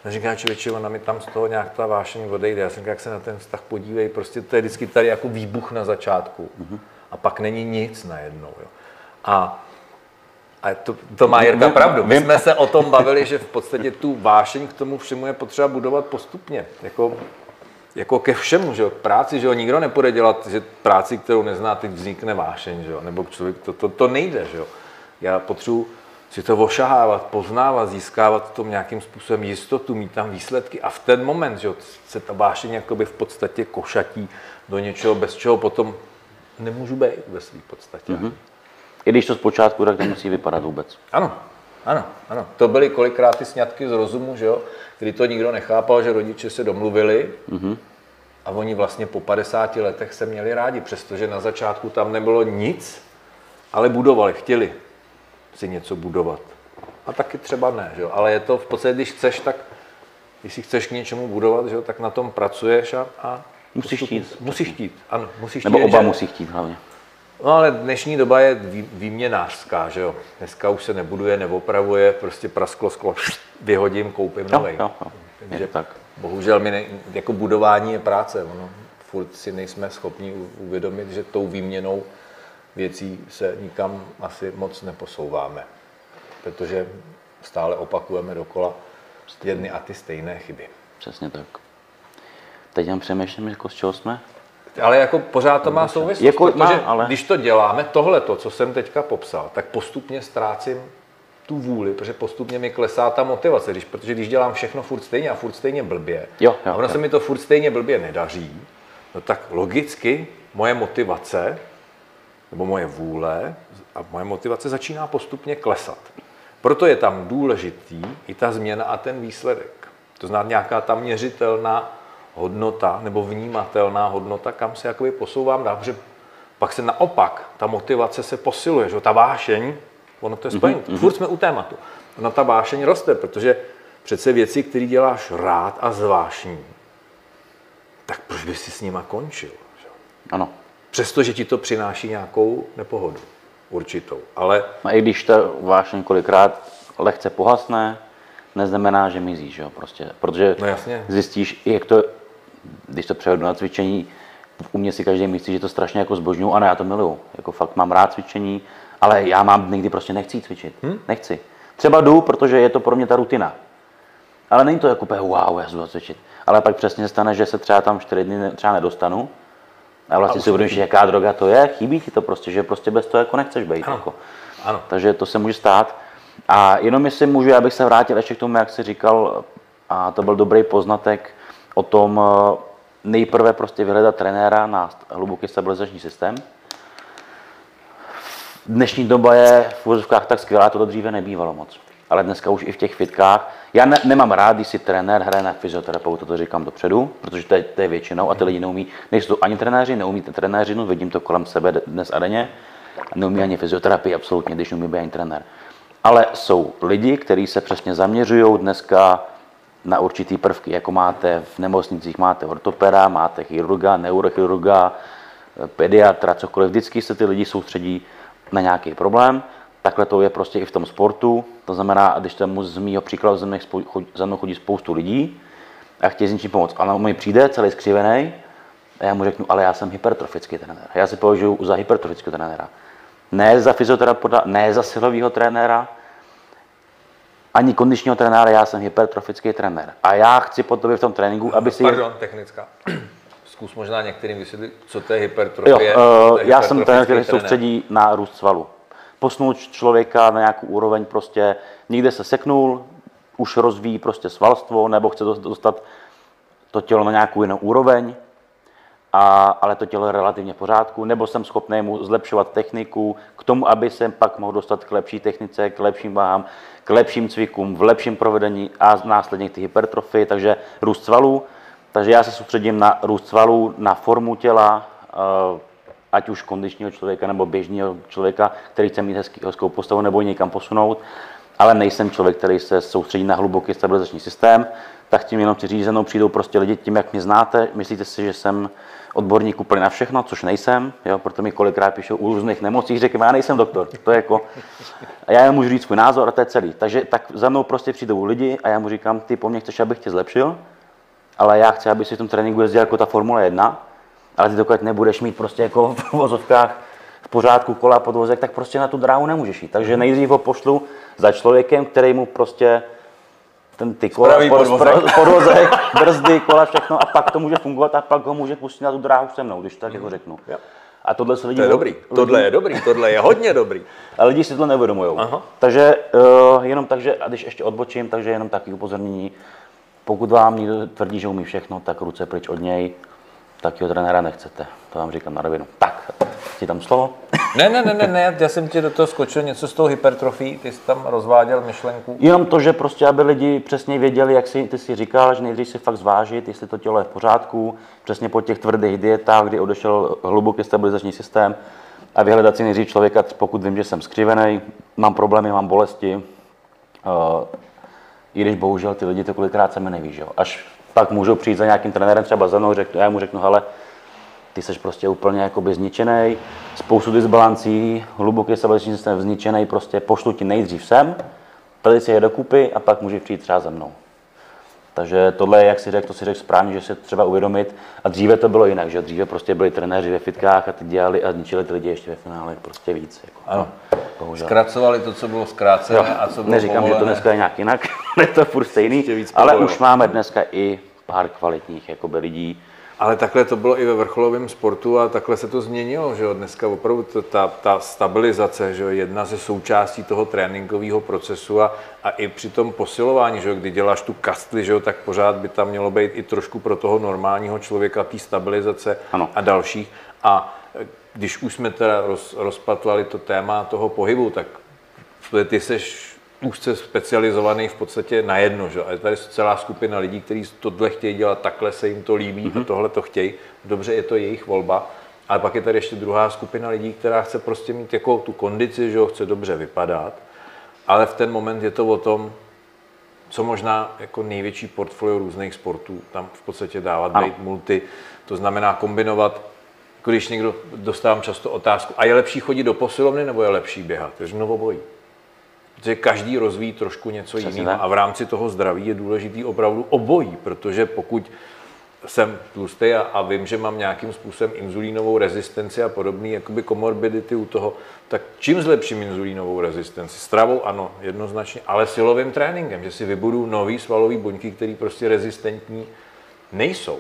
A říká, člověče, ona mi tam z toho nějak ta vášeň odejde. Já jsem říkal, jak se na ten vztah podívej, prostě to je vždycky tady jako výbuch na začátku. A pak není nic najednou. Jo. A a to, to má Jirka pravdu. My jsme se o tom bavili, že v podstatě tu vášeň k tomu všemu je potřeba budovat postupně. Jako, jako ke všemu, že jo, práci, že jo, nikdo nepůjde dělat, že práci, kterou nezná, teď vznikne vášeň, že jo, nebo člověk, to, to, to nejde, že jo. Já potřebuji si to ošahávat, poznávat, získávat v tom nějakým způsobem jistotu, mít tam výsledky a v ten moment, že jo, se ta vášeň jakoby v podstatě košatí do něčeho, bez čeho potom nemůžu být ve své podstatě. Mm-hmm. I když to zpočátku tak nemusí vypadat vůbec. Ano, ano, ano. To byly kolikrát ty sňatky z rozumu, že jo, kdy to nikdo nechápal, že rodiče se domluvili mm-hmm. a oni vlastně po 50 letech se měli rádi, přestože na začátku tam nebylo nic, ale budovali, chtěli si něco budovat. A taky třeba ne, že jo? ale je to v podstatě, když chceš, tak když si chceš k něčemu budovat, že jo, tak na tom pracuješ a, a Musíš chtít. Musíš chtít, ano, musíš Nebo chtít, oba že- musí chtít hlavně. No ale dnešní doba je vý, výměnářská, že jo. Dneska už se nebuduje, neopravuje, prostě prasklo sklo, vyhodím, koupím Jo, nový. jo, jo. Je to tak. Bohužel mi ne, jako budování je práce. Ono, furt si nejsme schopni uvědomit, že tou výměnou věcí se nikam asi moc neposouváme. Protože stále opakujeme dokola jedny a ty stejné chyby. Přesně tak. Teď jen přemýšlím, jako z čeho jsme. Ale jako pořád to má souvislost, Jako má, protože ale- když to děláme, tohle to, co jsem teďka popsal, tak postupně ztrácím tu vůli, protože postupně mi klesá ta motivace, když, protože když dělám všechno furt stejně a furt stejně blbě, Jo, jo, a ono jo. se mi to furt stejně blbě nedaří, no tak logicky moje motivace, nebo moje vůle a moje motivace začíná postupně klesat. Proto je tam důležitý i ta změna a ten výsledek. To znamená nějaká ta měřitelná hodnota nebo vnímatelná hodnota, kam se jakoby posouvám dál, protože pak se naopak ta motivace se posiluje, že? ta vášeň, ono to je spojené, mm-hmm. furt jsme u tématu. Ona ta vášeň roste, protože přece věci, které děláš rád a zvášní, tak proč by si s nima končil? Že? Ano. Přestože ti to přináší nějakou nepohodu určitou. Ale A i když ta vášeň kolikrát lehce pohasne, neznamená, že mizí, že jo, prostě. Protože No jasně. zjistíš, jak to, když to převedu na cvičení, u mě si každý myslí, že to strašně jako zbožňuju, ano, já to miluju, jako fakt mám rád cvičení, ale já mám dny, kdy prostě nechci cvičit, hm? nechci. Třeba jdu, protože je to pro mě ta rutina. Ale není to jako úplně wow, já jdu cvičit. Ale pak přesně se stane, že se třeba tam čtyři dny třeba nedostanu. A vlastně si uvědomíš, jaká droga to je, chybí ti to prostě, že prostě bez toho jako nechceš být. Ano. Jako. ano, Takže to se může stát. A jenom jestli můžu, já bych se vrátil ještě k tomu, jak jsi říkal, a to byl dobrý poznatek o tom eh, nejprve prostě vyhledat trenéra na hluboký stabilizační systém. Dnešní doba je v úvozovkách tak skvělá, to dříve nebývalo moc. Ale dneska už i v těch fitkách. Já ne, nemám rád, když si trenér hraje na fyzioterapeuta, to říkám dopředu, protože to je, to je většinou a ty lidi neumí, nejsou ani trenéři, neumí ty trenéři, no, vidím to kolem sebe dnes a denně, neumí ani fyzioterapii, absolutně, když neumí být ani trenér. Ale jsou lidi, kteří se přesně zaměřují dneska na určitý prvky, jako máte v nemocnicích, máte ortopeda, máte chirurga, neurochirurga, pediatra, cokoliv. Vždycky se ty lidi soustředí na nějaký problém. Takhle to je prostě i v tom sportu. To znamená, když tam z mýho příkladu za mnou za mnou chodí spoustu lidí a chtějí s něčím pomoct. A on mi přijde celý skřivený a já mu řeknu, ale já jsem hypertrofický trenér. Já si považuji za hypertrofického trenéra. Ne za fyzioterapeuta, ne za silového trenéra, ani kondičního trenéra, já jsem hypertrofický trenér. A já chci po tobě v tom tréninku, aby si... pardon, technická. Zkus možná některým vysvětlit, co to je Jo, hypertrofie. uh, co to je já jsem trenér, který se soustředí na růst svalu. Posunout člověka na nějakou úroveň, prostě někde se seknul, už rozvíjí prostě svalstvo, nebo chce dost- dostat to tělo na nějakou jinou úroveň, a, ale to tělo je relativně v pořádku, nebo jsem schopný mu zlepšovat techniku k tomu, aby se pak mohl dostat k lepší technice, k lepším váhám, k lepším cvikům, v lepším provedení a následně k ty takže růst svalů. Takže já se soustředím na růst svalů, na formu těla, eh, ať už kondičního člověka nebo běžného člověka, který chce mít hezký, hezkou postavu nebo někam posunout, ale nejsem člověk, který se soustředí na hluboký stabilizační systém, tak tím jenom chci mnou přijdou prostě lidi tím, jak mě znáte, myslíte si, že jsem odborník úplně na všechno, což nejsem, jo, proto mi kolikrát píšou u různých nemocí, řekl, já nejsem doktor, to je jako, a já jen můžu říct svůj názor a to je celý. Takže tak za mnou prostě přijdou lidi a já mu říkám, ty po mně chceš, abych tě zlepšil, ale já chci, aby si v tom tréninku jezdil jako ta Formule 1, ale ty dokud nebudeš mít prostě jako v vozovkách v pořádku kola podvozek, tak prostě na tu dráhu nemůžeš jít. Takže nejdřív ho pošlu za člověkem, který mu prostě ten ty kola, podvozek. spra- podvozek, brzdy, kola, všechno a pak to může fungovat a pak ho může pustit na tu dráhu se mnou, když tak jako řeknu. Jo. A tohle se lidi... To je dobrý, tohle je dobrý, tohle je hodně dobrý. A lidi si to neuvědomují. Takže uh, jenom takže, a když ještě odbočím, takže jenom taky upozornění, pokud vám někdo tvrdí, že umí všechno, tak ruce pryč od něj, takového trenéra nechcete. To vám říkám na rovinu. Tak, ti tam slovo. Ne, ne, ne, ne, ne, já jsem ti do toho skočil něco s tou hypertrofí, ty jsi tam rozváděl myšlenku. Jenom to, že prostě, aby lidi přesně věděli, jak si, ty si říkal, že nejdřív si fakt zvážit, jestli to tělo je v pořádku, přesně po těch tvrdých dietách, kdy odešel hluboký stabilizační systém a vyhledat si nejdřív člověka, pokud vím, že jsem skřivený, mám problémy, mám bolesti, uh, i když bohužel ty lidi to kolikrát sami neví, že jo. Až pak můžou přijít za nějakým trenérem, třeba za mnou, řeknu, já mu řeknu, hele, ty jsi prostě úplně jakoby zničený, spoustu disbalancí, hluboký stabilizační systém zničený, prostě pošlu ti nejdřív sem, tady si je dokupy a pak můžeš přijít třeba za mnou. Takže tohle je, jak si řekl, to si řekl správně, že se třeba uvědomit. A dříve to bylo jinak, že dříve prostě byli trenéři ve fitkách a ty dělali a ničili ty lidi ještě ve finále prostě víc. Jako, Ano. bohužel. Zkracovali to, co bylo zkrácené Jo, a co bylo Neříkám, že to povolené. dneska je nějak jinak, je to furt stejný, ale už máme dneska i pár kvalitních jakoby, lidí, Ale takhle to bylo i ve vrcholovém sportu a takhle se to změnilo, že jo. Dneska opravdu ta, ta stabilizace, že jo, jedna ze součástí toho tréninkového procesu a, a i při tom posilování, že jo, kdy děláš tu kastli, že jo, tak pořád by tam mělo být i trošku pro toho normálního člověka té stabilizace Ano. a dalších. A e, když už jsme teda roz, rozpatlali to téma toho pohybu, tak ty seš úzce specializovaný v podstatě na jedno, že? A je tady celá skupina lidí, kteří tohle chtějí dělat, takhle se jim to líbí mm-hmm. a tohle to chtějí. Dobře, je to jejich volba. Ale pak je tady ještě druhá skupina lidí, která chce prostě mít jako tu kondici, že jo, chce dobře vypadat. Ale v ten moment je to o tom, co možná jako největší portfolio různých sportů tam v podstatě dávat, Ano. být multi, to znamená kombinovat, když někdo dostávám často otázku, a je lepší chodit do posilovny nebo je lepší běhat? Znovu obojí. Protože každý rozvíjí trošku něco jiného a v rámci toho zdraví je důležitý opravdu obojí, protože pokud jsem tlustý a, a vím, že mám nějakým způsobem inzulínovou rezistenci a podobné jakoby komorbidity u toho, tak čím zlepším inzulínovou rezistenci? Stravou ano, jednoznačně, ale silovým tréninkem, že si vybudu nový svalový buňky, které prostě rezistentní nejsou.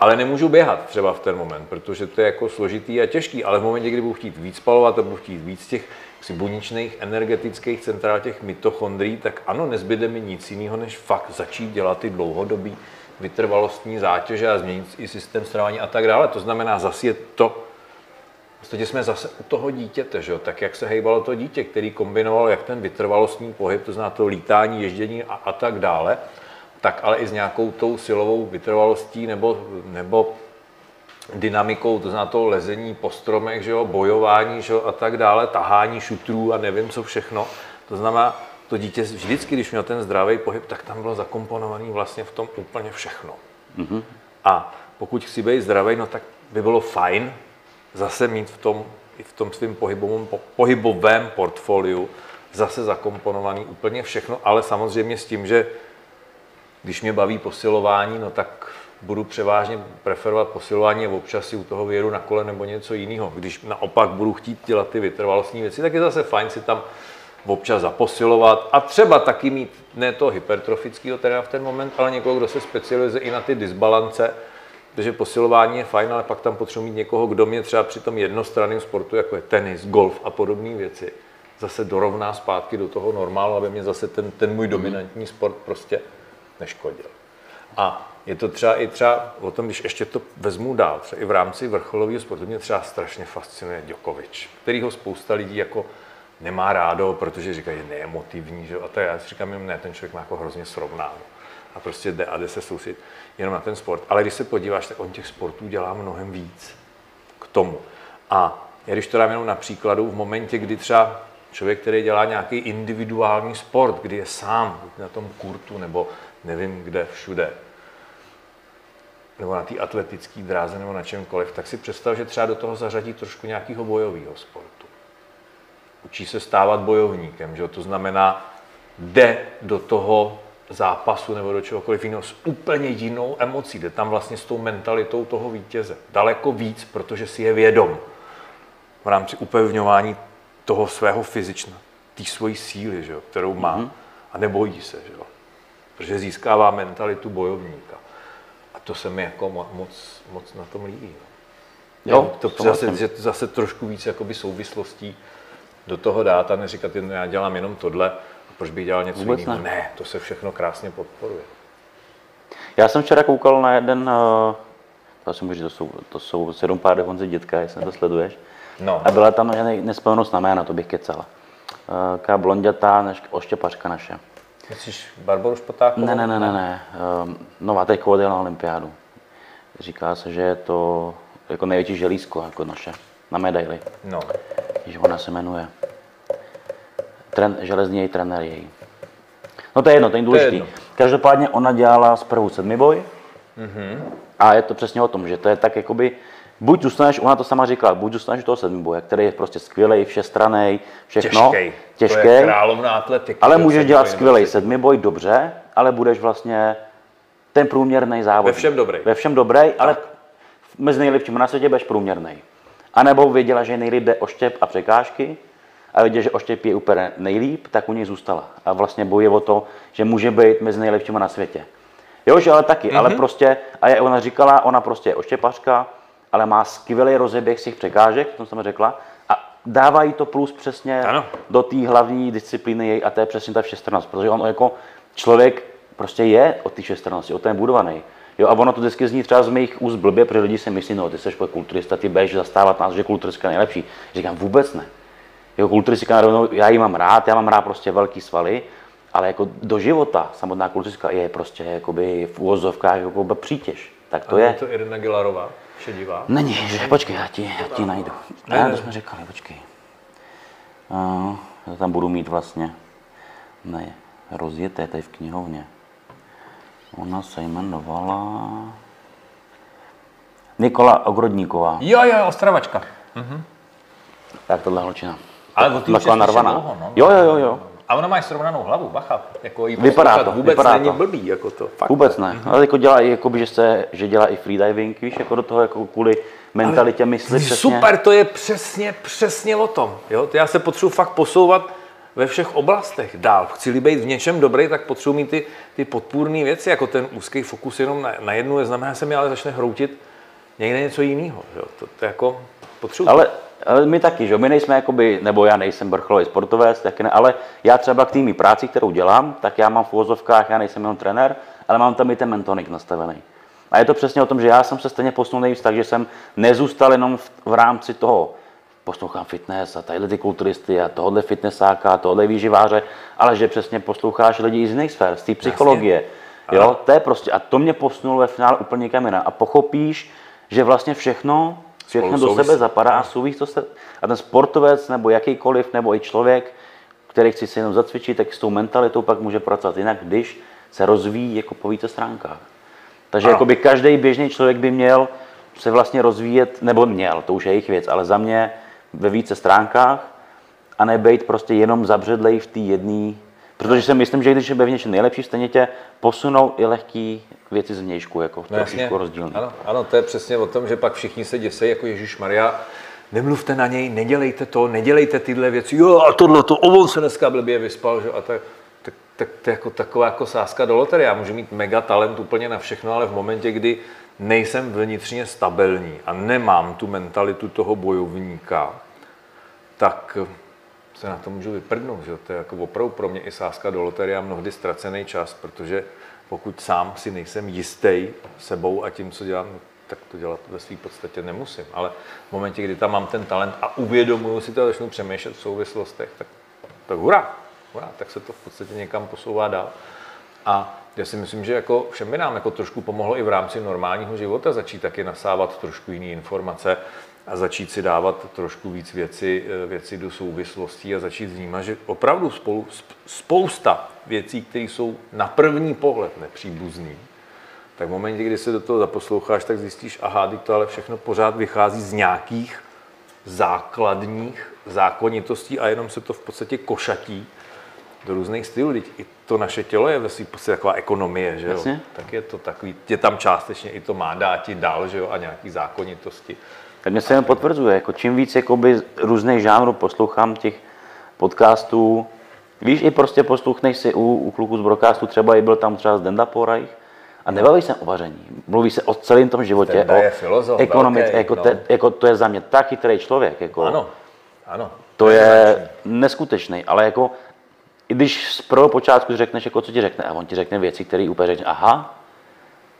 Ale nemůžu běhat třeba v ten moment, protože to je jako složitý a těžký, ale v momentě, kdy budu chtít víc spalovat a budu chtít víc těch si buněčných energetických centrál, těch mitochondrií, tak ano, nezbyde mi nic jiného, než fakt začít dělat ty dlouhodobý vytrvalostní zátěže a změnit i systém stravování a tak dále. To znamená, zase je to, v podstatě jsme zase u toho dítěte, že jo? tak jak se hejbalo to dítě, který kombinoval jak ten vytrvalostní pohyb, to znamená to lítání, ježdění a, a tak dále, tak ale i s nějakou tou silovou vytrvalostí nebo, nebo dynamikou, to znamená to lezení po stromech, že jo, bojování že jo, a tak dále, tahání šutrů a nevím co všechno. To znamená, to dítě vždycky, když měl ten zdravý pohyb, tak tam bylo zakomponovaný vlastně v tom úplně všechno. Mm-hmm. A pokud chci být zdravý, no tak by bylo fajn zase mít v tom, i v tom svém pohybovém, po- pohybovém portfoliu zase zakomponovaný úplně všechno, ale samozřejmě s tím, že když mě baví posilování, no tak budu převážně preferovat posilování a občas si u toho věru na kole nebo něco jiného. Když naopak budu chtít dělat ty vytrvalostní věci, tak je zase fajn si tam občas zaposilovat a třeba taky mít ne to hypertrofického teda v ten moment, ale někoho, kdo se specializuje i na ty disbalance, protože posilování je fajn, ale pak tam potřebuji mít někoho, kdo mě třeba při tom jednostranném sportu, jako je tenis, golf a podobné věci, zase dorovná zpátky do toho normálu, aby mě zase ten, ten můj dominantní sport prostě neškodil. A je to třeba i třeba o tom, když ještě to vezmu dál, třeba i v rámci vrcholového sportu, mě třeba strašně fascinuje Djokovic, kterýho spousta lidí jako nemá rádo, protože říkají, že je neemotivní, že? a to já si říkám, jenom ne, ten člověk má jako hrozně srovnáno. A prostě jde a jde se soustředit jenom na ten sport. Ale když se podíváš, tak on těch sportů dělá mnohem víc k tomu. A já když to dám jenom na příkladu, v momentě, kdy třeba člověk, který dělá nějaký individuální sport, kdy je sám na tom kurtu nebo nevím kde všude, nebo na té atletické dráze nebo na čemkoliv, tak si představ, že třeba do toho zařadí trošku nějakého bojového sportu. Učí se stávat bojovníkem, že jo? to znamená, jde do toho zápasu nebo do čehokoliv jiného s úplně jinou emocí, jde tam vlastně s tou mentalitou toho vítěze. Daleko víc, protože si je vědom v rámci upevňování toho svého fyzična, té svojí síly, že jo, kterou má mm-hmm. a nebojí se. Že jo. protože získává mentalitu bojovníka. To se mi jako mo- moc, moc na tom líbí. no. Jo, to souhlasím. zase, že zase trošku víc jakoby souvislostí do toho dát a neříkat, jen já dělám jenom tohle, a proč bych dělal něco Vůbec jiného. ne. Ne, to se všechno krásně podporuje. Já jsem včera koukal na jeden, eh, to si můžu, to jsou, to jsou sedm pár Honzy dětka, jestli to sleduješ. No. A byla tam ne- nespojenost na jména, to bych kecal. Eh, Taká blondětá než oštěpačka naše. Myslíš Barboru Špotákovou? Ne, ne, ne, ne, ne. Um, nová teď odjel na olympiádu. Říká se, že je to jako největší želízko, jako naše, na medaili. No. Když ona se jmenuje. Tren, železný její trenér její. No to je jedno, to je důležitý. jedno. Každopádně ona dělala zprvu sedmiboj. Mm-hmm. A je to přesně o tom, že to je tak jakoby, buď zůstaneš, ona to sama říkala, buď zůstaneš u toho sedmiboje, který je prostě skvělý, všestraný, všechno. Těžkej. Těžký. To je královna atletiky. Ale můžeš dělat skvělý jenom sedmiboj, dobře, ale budeš vlastně ten průměrný závod. Ve všem dobrý. Ve všem dobrý, ale mezi nejlepšími na světě budeš průměrný. A nebo věděla, že nejlíp jde oštěp a překážky, a věděla, že oštěp je úplně nejlíp, tak u něj zůstala. A vlastně bojuje o to, že může být mezi nejlepšími na světě. Jo, že ale taky, mm-hmm. ale prostě, a je, ona říkala, ona prostě je oštěpařka, ale má skvělý rozeběh z těch překážek, to jsem řekla, a dává jí to plus přesně Ano. do té hlavní disciplíny jej, a to je přesně ta všestrannost, protože on jako člověk prostě je o té všestrannosti, o ten budovaný. Jo, a ono to vždycky zní třeba z mých úst blbě, protože lidi si myslí, no ty jsi kulturista, ty budeš zastávat nás, že kulturistika je nejlepší. Říkám, vůbec ne. Jako kulturistika, rovnou, já ji mám rád, já mám rád prostě velký svaly, ale jako do života samotná kulturistika je prostě jakoby v úvozovkách jako přítěž. Tak to A je. to Irina Gilarová, šedivá. Není, že, počkej, já ti, já ti najdu. Ne, Ne, ne. to jsme říkali, počkej. Uh, já tam budu mít vlastně, ne, rozjeté tady v knihovně. Ona se jmenovala Nikola Ogrodníková. Jo, jo, Ostravačka. Tak tohle holčina. Ale od té už je narvaná. dlouho, no. Jo, jo, jo, jo. A ona má srovnanou hlavu, bacha. Jako jí Vypadá to, vůbec vypadá není to. blbý, jako to. Fakt. Vůbec ne. Ale jako dělá i, jakoby, že, se, že dělá i freediving, víš, jako do toho jako kvůli mentalitě mysli přesně. Super, to je přesně, přesně o tom. Jo? Já se potřebuji fakt posouvat ve všech oblastech dál. Chci-li být v něčem dobrý, tak potřebuji mít ty, ty podpůrné věci, jako ten úzký fokus jenom na, na jednu, neznamená, že se mi ale začne hroutit někde něco jiného. Jo? To, to jako potřebuji. Ale my taky, že my nejsme jakoby, nebo já nejsem vrcholový sportovec, taky ne, ale já třeba k té práci, kterou dělám, tak já mám v uvozovkách, já nejsem jenom trenér, ale mám tam i ten mentonik nastavený. A je to přesně o tom, že já jsem se stejně posunul nejvíc tak, že jsem nezůstal jenom v, v rámci toho, poslouchám fitness a tadyhle ty kulturisty a tohle fitnessáka a tohle výživáře, ale že přesně posloucháš lidi z jiných sfér, z té psychologie. Jo, to je prostě, a to mě posunulo ve finále úplně někam. A pochopíš, že vlastně všechno, všechno do sebe zapadá a souvisí to se, a ten sportovec nebo jakýkoliv, nebo i člověk, který chce si jenom zacvičit, tak s tou mentalitou pak může pracovat jinak, když se rozvíjí jako po více stránkách. Takže Ano. jakoby každý běžný člověk by měl se vlastně rozvíjet, nebo měl, to už je jejich věc, ale za mě ve více stránkách a nebejt prostě jenom zabředlej v té jedné, protože si myslím, že když je v něčem nejlepší, stejně tě posunou i lehký věci z vnějšku, jako No trošičku rozdílný. Ano, ano, to je přesně o tom, že pak všichni se děsejí jako Ježíš Maria. Nemluvte na něj, nedělejte to, nedělejte tyhle věci. Jo, a tohle to, on se dneska blbě vyspal, že? A tak, tak, tak to je jako taková jako sázka do loterie. Já můžu mít mega talent úplně na všechno, ale v momentě, kdy nejsem vnitřně stabilní a nemám tu mentalitu toho bojovníka, tak se na to můžu vyprdnout. Že? To je jako opravdu pro mě i sázka do loterie a mnohdy ztracený čas, protože pokud sám si nejsem jistý sebou a tím, co dělám, tak to dělat ve své podstatě nemusím. Ale v momentě, kdy tam mám ten talent a uvědomuju si to a začnu přemýšlet v souvislostech, tak, tak hurá, hurá, tak se to v podstatě někam posouvá dál. A já si myslím, že jako všem by nám jako trošku pomohlo i v rámci normálního života začít taky nasávat trošku jiné informace a začít si dávat trošku víc věci, eh, věci do souvislostí a začít vnímat, že opravdu spolu, sp- spousta věcí, které jsou na první pohled nepříbuzný, tak v momentě, kdy se do toho zaposloucháš, tak zjistíš, aha, teď to ale všechno pořád vychází z nějakých základních zákonitostí a jenom se to v podstatě košatí do různých stylů. Teď i to naše tělo je ve svým podstatě taková ekonomie, že jo? Jasně. Tak je to takový, je tam částečně i to má dáti dál, že jo, a nějaký zákonitosti. Tak mě se jen potvrzuje, jako čím víc jakoby různých žánrů poslouchám těch podcastů, Víš, i prostě poslouchnej si u, u kluků z broadcastu, třeba i byl tam třeba z Denda Poraj, a nebaví se o vaření. Mluví se o celém tom životě, Denda o filozof ekonomice, velký, jako, no. te, jako, to je za mě tak chytrý člověk. Jako, Ano, ano. To je neskutečný, ale jako, i když z prvého počátku řekneš, jako co ti řekne, a on ti řekne věci, které úplně řekne, aha,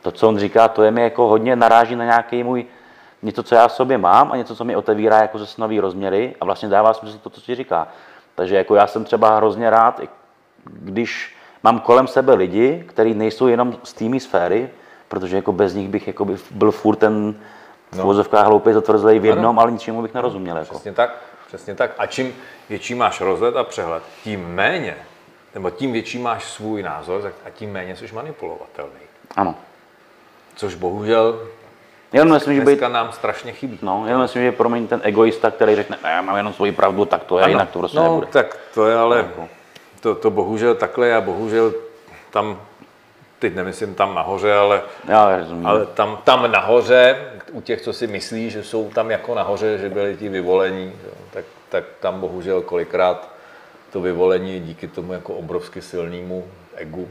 to, co on říká, to je mi jako hodně naráží na nějaký můj, něco, co já v sobě mám a něco, co mi otevírá jako zase nový rozměry a vlastně dává smysl to, co ti říká. Takže jako já jsem třeba hrozně rád, když mám kolem sebe lidi, kteří nejsou jenom z té mý sféry, protože jako bez nich bych jako by byl furt ten v no. vozovkách hloupý zatvrzlej v jednom, ale ničemu bych nerozuměl. Jako. Přesně tak, přesně tak. A čím větší máš rozhled a přehled, tím méně, nebo tím větší máš svůj názor, tak- a tím méně jsi manipulovatelný. Ano. Což bohužel Jenom myslím, že být nám strašně chybí. No, jenom myslím, že pro mě ten egoista, který řekne, ne, já mám jenom svoji pravdu, tak to je, jinak to prostě no, nebude. tak to je ale, to, to bohužel takhle a bohužel tam, teď nemyslím tam nahoře, ale, Já rozumím. ale tam, tam nahoře, u těch, co si myslí, že jsou tam jako nahoře, že byli ti vyvolení, tak, tak tam bohužel kolikrát to vyvolení je díky tomu jako obrovsky silnému egu,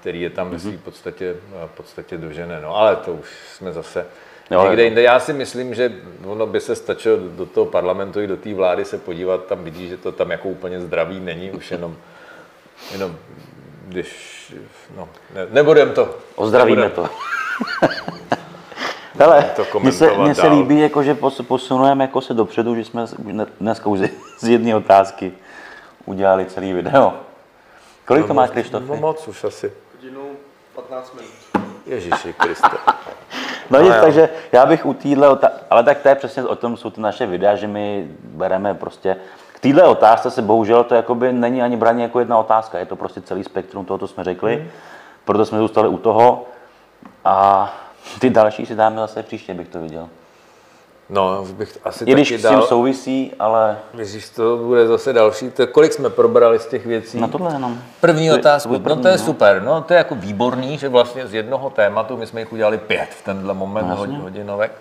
který je tam ve své podstatě, eh, podstatě dožené. No, ale to už jsme zase Jo, někde jinde. Já si myslím, že ono by se stačilo do- toho parlamentu i do té vlády se podívat, tam vidí, že to tam jako úplně zdravý není, už jenom, jenom když, no, ne, nebudem to. Ozdravíme nebudem. to. Hele, to mně se, mně se líbí, jako, že pos- posunujeme jako se dopředu, že jsme dne- dneska už z- z jedné otázky udělali celý video. Kolik to máš, No Krištofy? moc už asi. Hodinu 15 minut. Ježíši Kriste. No nic, jo. takže já bych u téhle otázky, ale tak to je přesně o tom jsou ty naše videa, že my bereme prostě, k téhle otázce se bohužel to jakoby není ani braně jako jedna otázka, je to prostě celý spektrum toho, co jsme řekli, Hmm. proto jsme zůstali u toho a ty další si dáme zase příště, bych to viděl. No, už bych asi I když taky s tím dal. souvisí, ale Ježíš, to bude zase další. To, kolik jsme probrali z těch věcí? na tohle jenom. První To je otázku. no první, to je no. super. No to je jako výborný, že vlastně z jednoho tématu, my jsme jich udělali pět v tenhle moment No, hodinovek.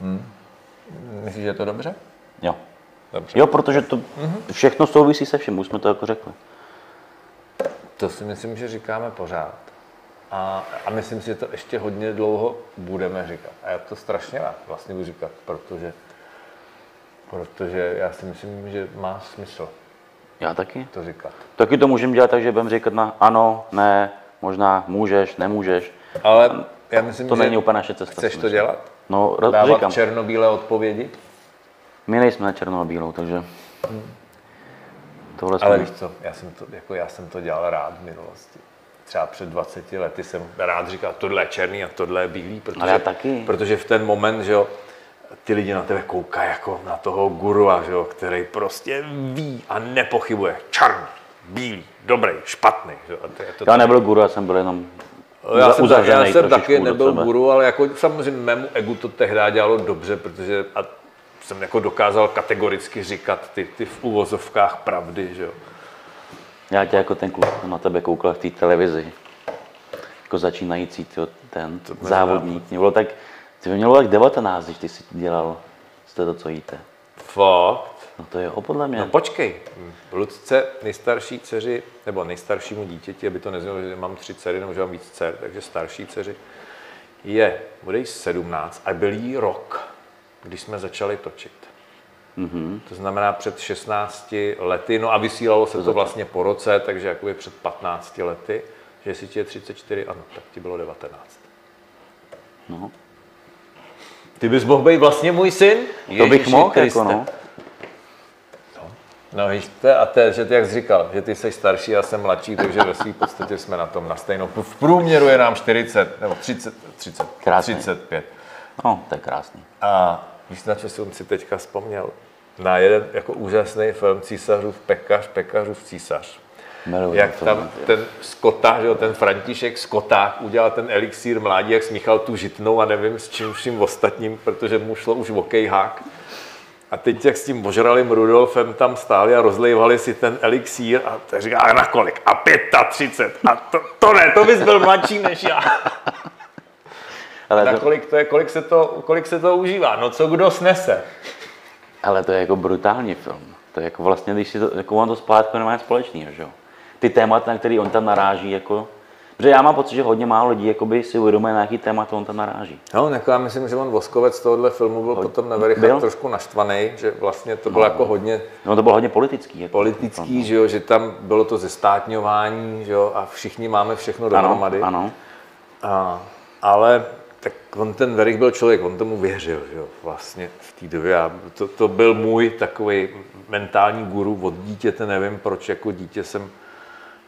Hm. Myslíš, že je to dobře? Jo. Dobře. Jo, protože to Mhm. všechno souvisí se vším, už jsme to jako řekli. To si myslím, že říkáme pořád. A, a myslím si, že to ještě hodně dlouho budeme říkat. A já to strašně rád vlastně budu říkat, protože, protože já si myslím, že má smysl Já taky. to říkat. Taky to můžeme dělat tak, že budeme říkat na ano, ne, možná můžeš, nemůžeš. Ale já myslím, To že není úplně naše cesta. chceš to dělat? No, ro- Dávat říkám, černobílé odpovědi? my nejsme na černou a bílou, takže tohle Ale víš co, já jsem, to, jako já jsem to dělal rád v minulosti. Třeba před 20 lety jsem rád říkal, tohle je černý a tohle je bílý, protože, Ale já taky. protože v ten moment, že jo, ty lidi na tebe koukají jako na toho gurua, že jo, který prostě ví a nepochybuje. Černý, bílý, dobrý, špatný. Že jo, a to, to, Já nebyl guru, já jsem byl jenom já jsem, tak, já jsem taky nebyl guru, ale jako samozřejmě mému egu to tehdy dělalo dobře, protože a jsem jako dokázal kategoricky říkat ty, ty v uvozovkách pravdy, že jo. Já tě jako ten kluk na tebe koukal v té televizi. Jako začínající tyjo, ten závodník. Mě bylo tak, ty by mělo tak 19, když ty jsi dělal jste to, co jíte. Fakt? No to je podle mě. No počkej, Lucce, nejstarší dceři, nebo nejstaršímu dítěti, aby to neznělo, že mám tři dcery, nebo že mám víc dcer, takže starší dceři, je, bude jí 17 a byl jí rok, když jsme začali točit. Mm-hmm. To znamená před 16 lety, no a vysílalo se to vlastně po roce, takže jakoby před 15 lety, že jestli ti je 34, ano, tak ti bylo 19. No. Ty bys mohl být vlastně můj syn? To bych Ježíši mohl, Kriste. jako no. No víš, to, a to, je, že ty, jak jsi říkal, že ty jsi starší, já jsem mladší, takže ve své podstatě jsme na tom na stejno. V průměru je nám 40, nebo 30, 30, Krásný. 35. No, to je krásný. A víš, na co jsem si teďka vzpomněl? Na jeden jako úžasný film Císařův pekař, pekařův císař. Miluji Jak tam ten Skota, že jo, ten František Skoták udělal ten elixír mládí, jak smíchal tu žitnou a nevím s čím vším ostatním, protože mu šlo už okejhák. A teď jak s tím ožralým Rudolfem tam stáli a rozlejvali si ten elixír a tak říká, a na kolik? A 35. A to, to ne, to bys byl mladší než já. Ale Na to, kolik to je, kolik se to, kolik se to užívá? No co kdo snese? Ale to je jako brutální film. To je jako vlastně, když si to, jako on to splátko nemá nic společného, že jo. Ty témata, na který on tam naráží, jako, protože já mám pocit, že hodně málo lidí jakoby, si uvědomuje, na jaký témata on tam naráží. No, jako já myslím, že on Voskovec tohohle filmu byl potom na trošku naštvaný, že vlastně to bylo jako hodně No to bylo hodně politický. Jako, politický, že, jo, že tam bylo to zestátňování, že jo, a všichni máme všechno ano, dohromady. ano. A, ale tak on ten Verich byl člověk, on tomu věřil, že jo, vlastně v té době. A to, to, byl můj takový mentální guru od dítěte, nevím proč, jako dítě jsem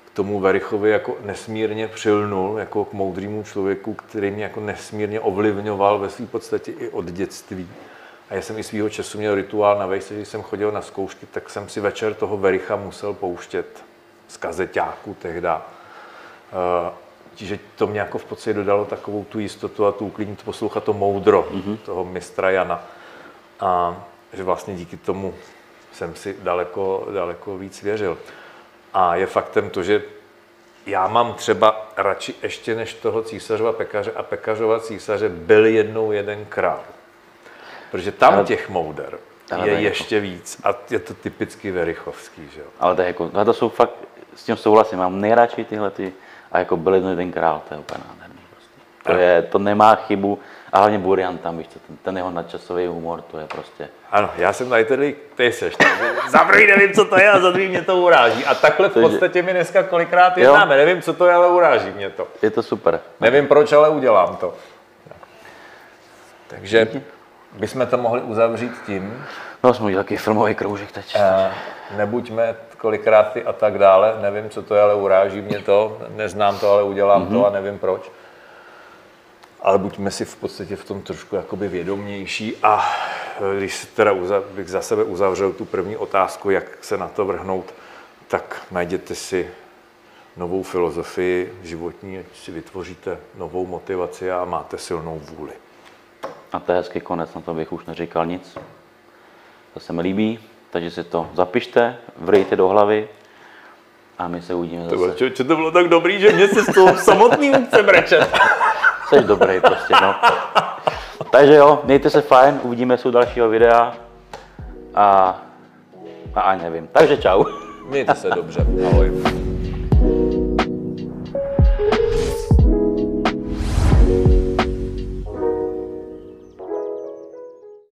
k tomu Verichovi jako nesmírně přilnul, jako k moudrému člověku, který mě jako nesmírně ovlivňoval ve své podstatě i od dětství. A já jsem i svýho času měl rituál na vejce, že jsem chodil na zkoušky, tak jsem si večer toho Vericha musel pouštět z kazeťáku tehda. Že to mě jako v podstatě dodalo takovou tu jistotu a tu uklidnit poslouchat to moudro mm-hmm. toho mistra Jana. A že vlastně díky tomu jsem si daleko, daleko víc věřil. A je faktem to, že já mám třeba radši ještě než toho císařova pekaře a pekařova císaře byl jednou jeden král. Protože tam Ale- těch mouder ale je je jako- ještě víc a je to typicky verichovský, že jo. Ale to je jako, tohle to jsou fakt, s tím souhlasím, mám nejradši tyhle ty, a jako byl jednou ten král, to je úplně nádherný prostě. To, je, to nemá chybu, a hlavně Burian tam, víš co, ten, ten jeho nadčasový humor, to je prostě, Ano, já jsem tady tedy, ty seš, za prvý nevím, co to je a za druhý mě to uráží. A takhle v podstatě my dneska kolikrát jednáme, nevím, co to je, ale uráží mě to. je to super. Nevím proč, ale udělám to. Takže bychom to mohli uzavřít tím, No jsme udělali takový filmový kroužek teď. eh, nebuďme kolikrát ty a tak dále, nevím, co to je, ale uráží mě to, neznám to, ale udělám to a nevím proč. Ale buďme si v podstatě v tom trošku jakoby vědomější a když se teda uzav, bych za sebe uzavřel tu první otázku, jak se na to vrhnout, tak najděte si novou filozofii životní, ať si vytvoříte novou motivaci a máte silnou vůli. A to je hezký konec, na to bych už neříkal nic. To se mi líbí, takže si to zapište, vrejte do hlavy a my se uvidíme zase. Čo, čo to bylo tak dobrý, že mě se z toho samotný chce brečet. Jsi dobrý prostě, no. Takže jo, mějte se fajn, uvidíme se u dalšího videa a, a ani nevím. Takže čau. Mějte se dobře. Ahoj.